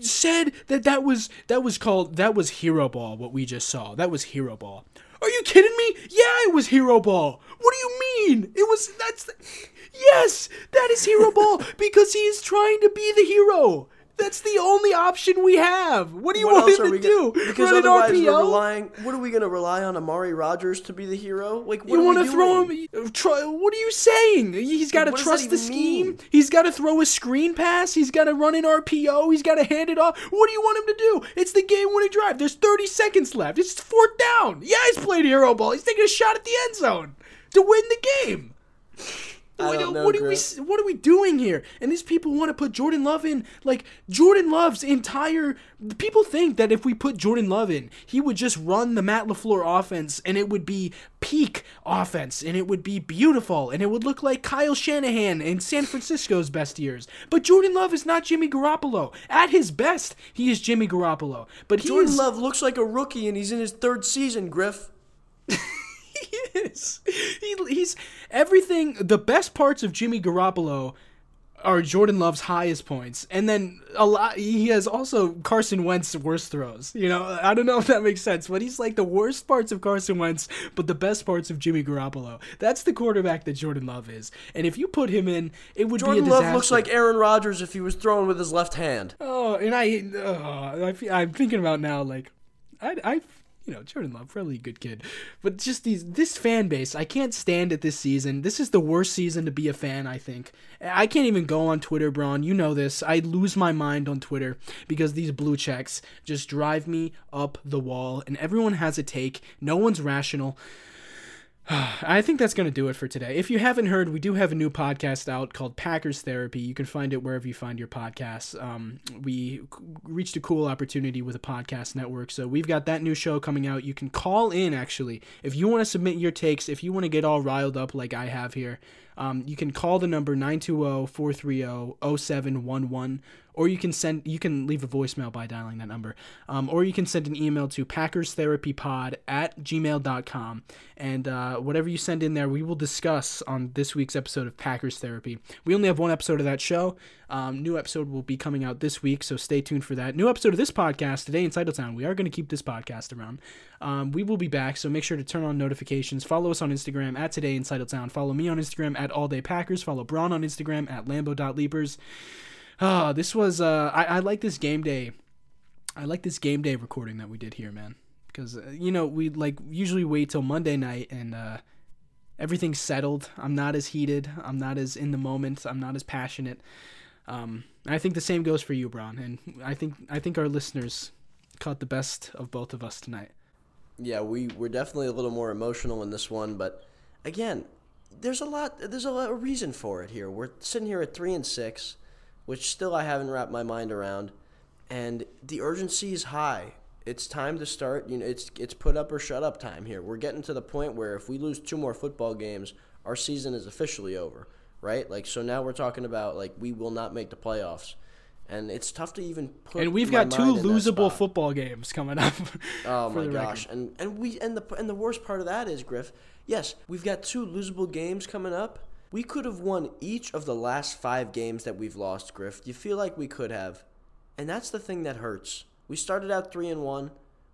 said that that was that was called that was hero ball what we just saw. That was hero ball. Are you kidding me? Yeah it was hero ball. What do you mean? It was that's the, yes that is hero ball (laughs) because he is trying to be the hero That's the only option we have. What do you What want him to do? gonna, Because Run otherwise we're relying. What are we going to rely on Amari Rodgers to be the hero? Like what You want to throw him? Uh, Try, what are you saying? He's got to What does that trust the scheme. mean? He's got to throw a screen pass. He's got to run an RPO. He's got to hand it off. What do you want him to do? It's the game-winning drive. There's 30 seconds left. It's fourth down. Yeah, he's played hero ball. He's taking a shot at the end zone to win the game. What, know, what are we what are we doing here? And these people want to put Jordan Love in like Jordan Love's entire people think that if we put Jordan Love in, he would just run the Matt LaFleur offense and it would be peak offense and it would be beautiful and it would look like Kyle Shanahan in San Francisco's best years. But Jordan Love is not Jimmy Garoppolo. At his best, he is Jimmy Garoppolo. But Jordan is Love looks like a rookie and he's in his third season, Griff. (laughs) (laughs) he is. He, he's everything. The best parts of Jimmy Garoppolo are Jordan Love's highest points, and then a lot. He has also Carson Wentz's worst throws. You know, I don't know if that makes sense, but he's like the worst parts of Carson Wentz, but the best parts of Jimmy Garoppolo. That's the quarterback that Jordan Love is, and if you put him in, it would Jordan be a disaster. Love looks like Aaron Rodgers if he was throwing with his left hand. Oh, and I, oh, I I'm thinking about now, like, I, I, you know, Jordan Love, really good kid, but just these, this fan base, I can't stand it this season. This is the worst season to be a fan. I think I can't even go on Twitter, Braun. You know this. I lose my mind on Twitter because these blue checks just drive me up the wall, and everyone has a take. No one's rational. (sighs) I think that's going to do it for today. If you haven't heard, we do have a new podcast out called Packers Therapy. You can find it wherever you find your podcasts. Um, we reached a cool opportunity with a podcast network. So we've got that new show coming out. You can call in, actually, if you want to submit your takes, if you want to get all riled up like I have here. Um, you can call the number oh, 920-430-0711 or you can send you can leave a voicemail by dialing that number. Um, or you can send an email to packerstherapypod at gmail.com and uh, whatever you send in there we will discuss on this week's episode of packers therapy. We only have one episode of that show. Um, new episode will be coming out this week so stay tuned for that. New episode of this podcast today in Titletown. we are going to keep this podcast around. Um, we will be back so make sure to turn on notifications. Follow us on instagram at today in Titletown. follow me on instagram at all day packers. Follow braun on instagram at lambo.leapers Ah, this was uh I, I like this game day. I like this game day recording that we did here, man. Because uh, you know, we like usually wait till Monday night and uh everything's settled. I'm not as heated. I'm not as in the moment. I'm not as passionate. Um I think the same goes for you, Braun, and I think I think our listeners caught the best of both of us tonight. Yeah, we we're definitely a little more emotional in this one, but again, there's a lot there's a, lot, a reason for it here. We're sitting here at 3 and 6, which still I haven't wrapped my mind around, and the urgency is high. It's time to start, you know, it's it's put up or shut up time here. We're getting to the point where if we lose two more football games, our season is officially over, right? Like so now we're talking about like we will not make the playoffs. And it's tough to even put And we've got two losable football games coming up. (laughs) Oh my gosh! record. And and we and the and the worst part of that is Griff. Yes, we've got two losable games coming up. We could have won each of the last five games that we've lost, Griff. You feel like we could have, and that's the thing that hurts. We started out three and one.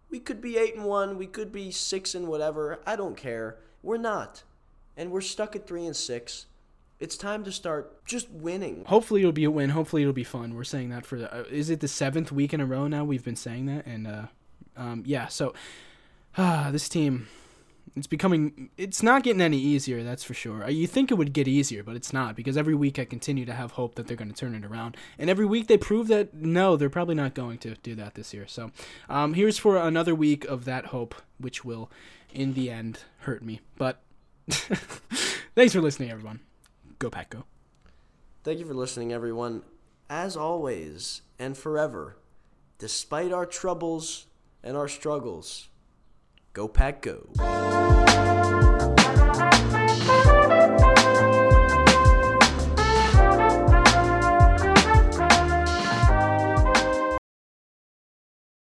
We could be eight and one. We could be six and whatever. I don't care. We're not, and we're stuck at three and six. It's time to start just winning. Hopefully it'll be a win. Hopefully it'll be fun. We're saying that for the, uh, is it the seventh week in a row now? We've been saying that, and uh, um, yeah. So ah, (sighs) this team, it's becoming. It's not getting any easier. That's for sure. Uh, You think it would get easier, but it's not because every week I continue to have hope that they're going to turn it around, and every week they prove that no, they're probably not going to do that this year. So um, here's for another week of that hope, which will, in the end, hurt me. But (laughs) thanks for listening, everyone. Go Pack Go. Thank you for listening, everyone. As always and forever, despite our troubles and our struggles, go pack go.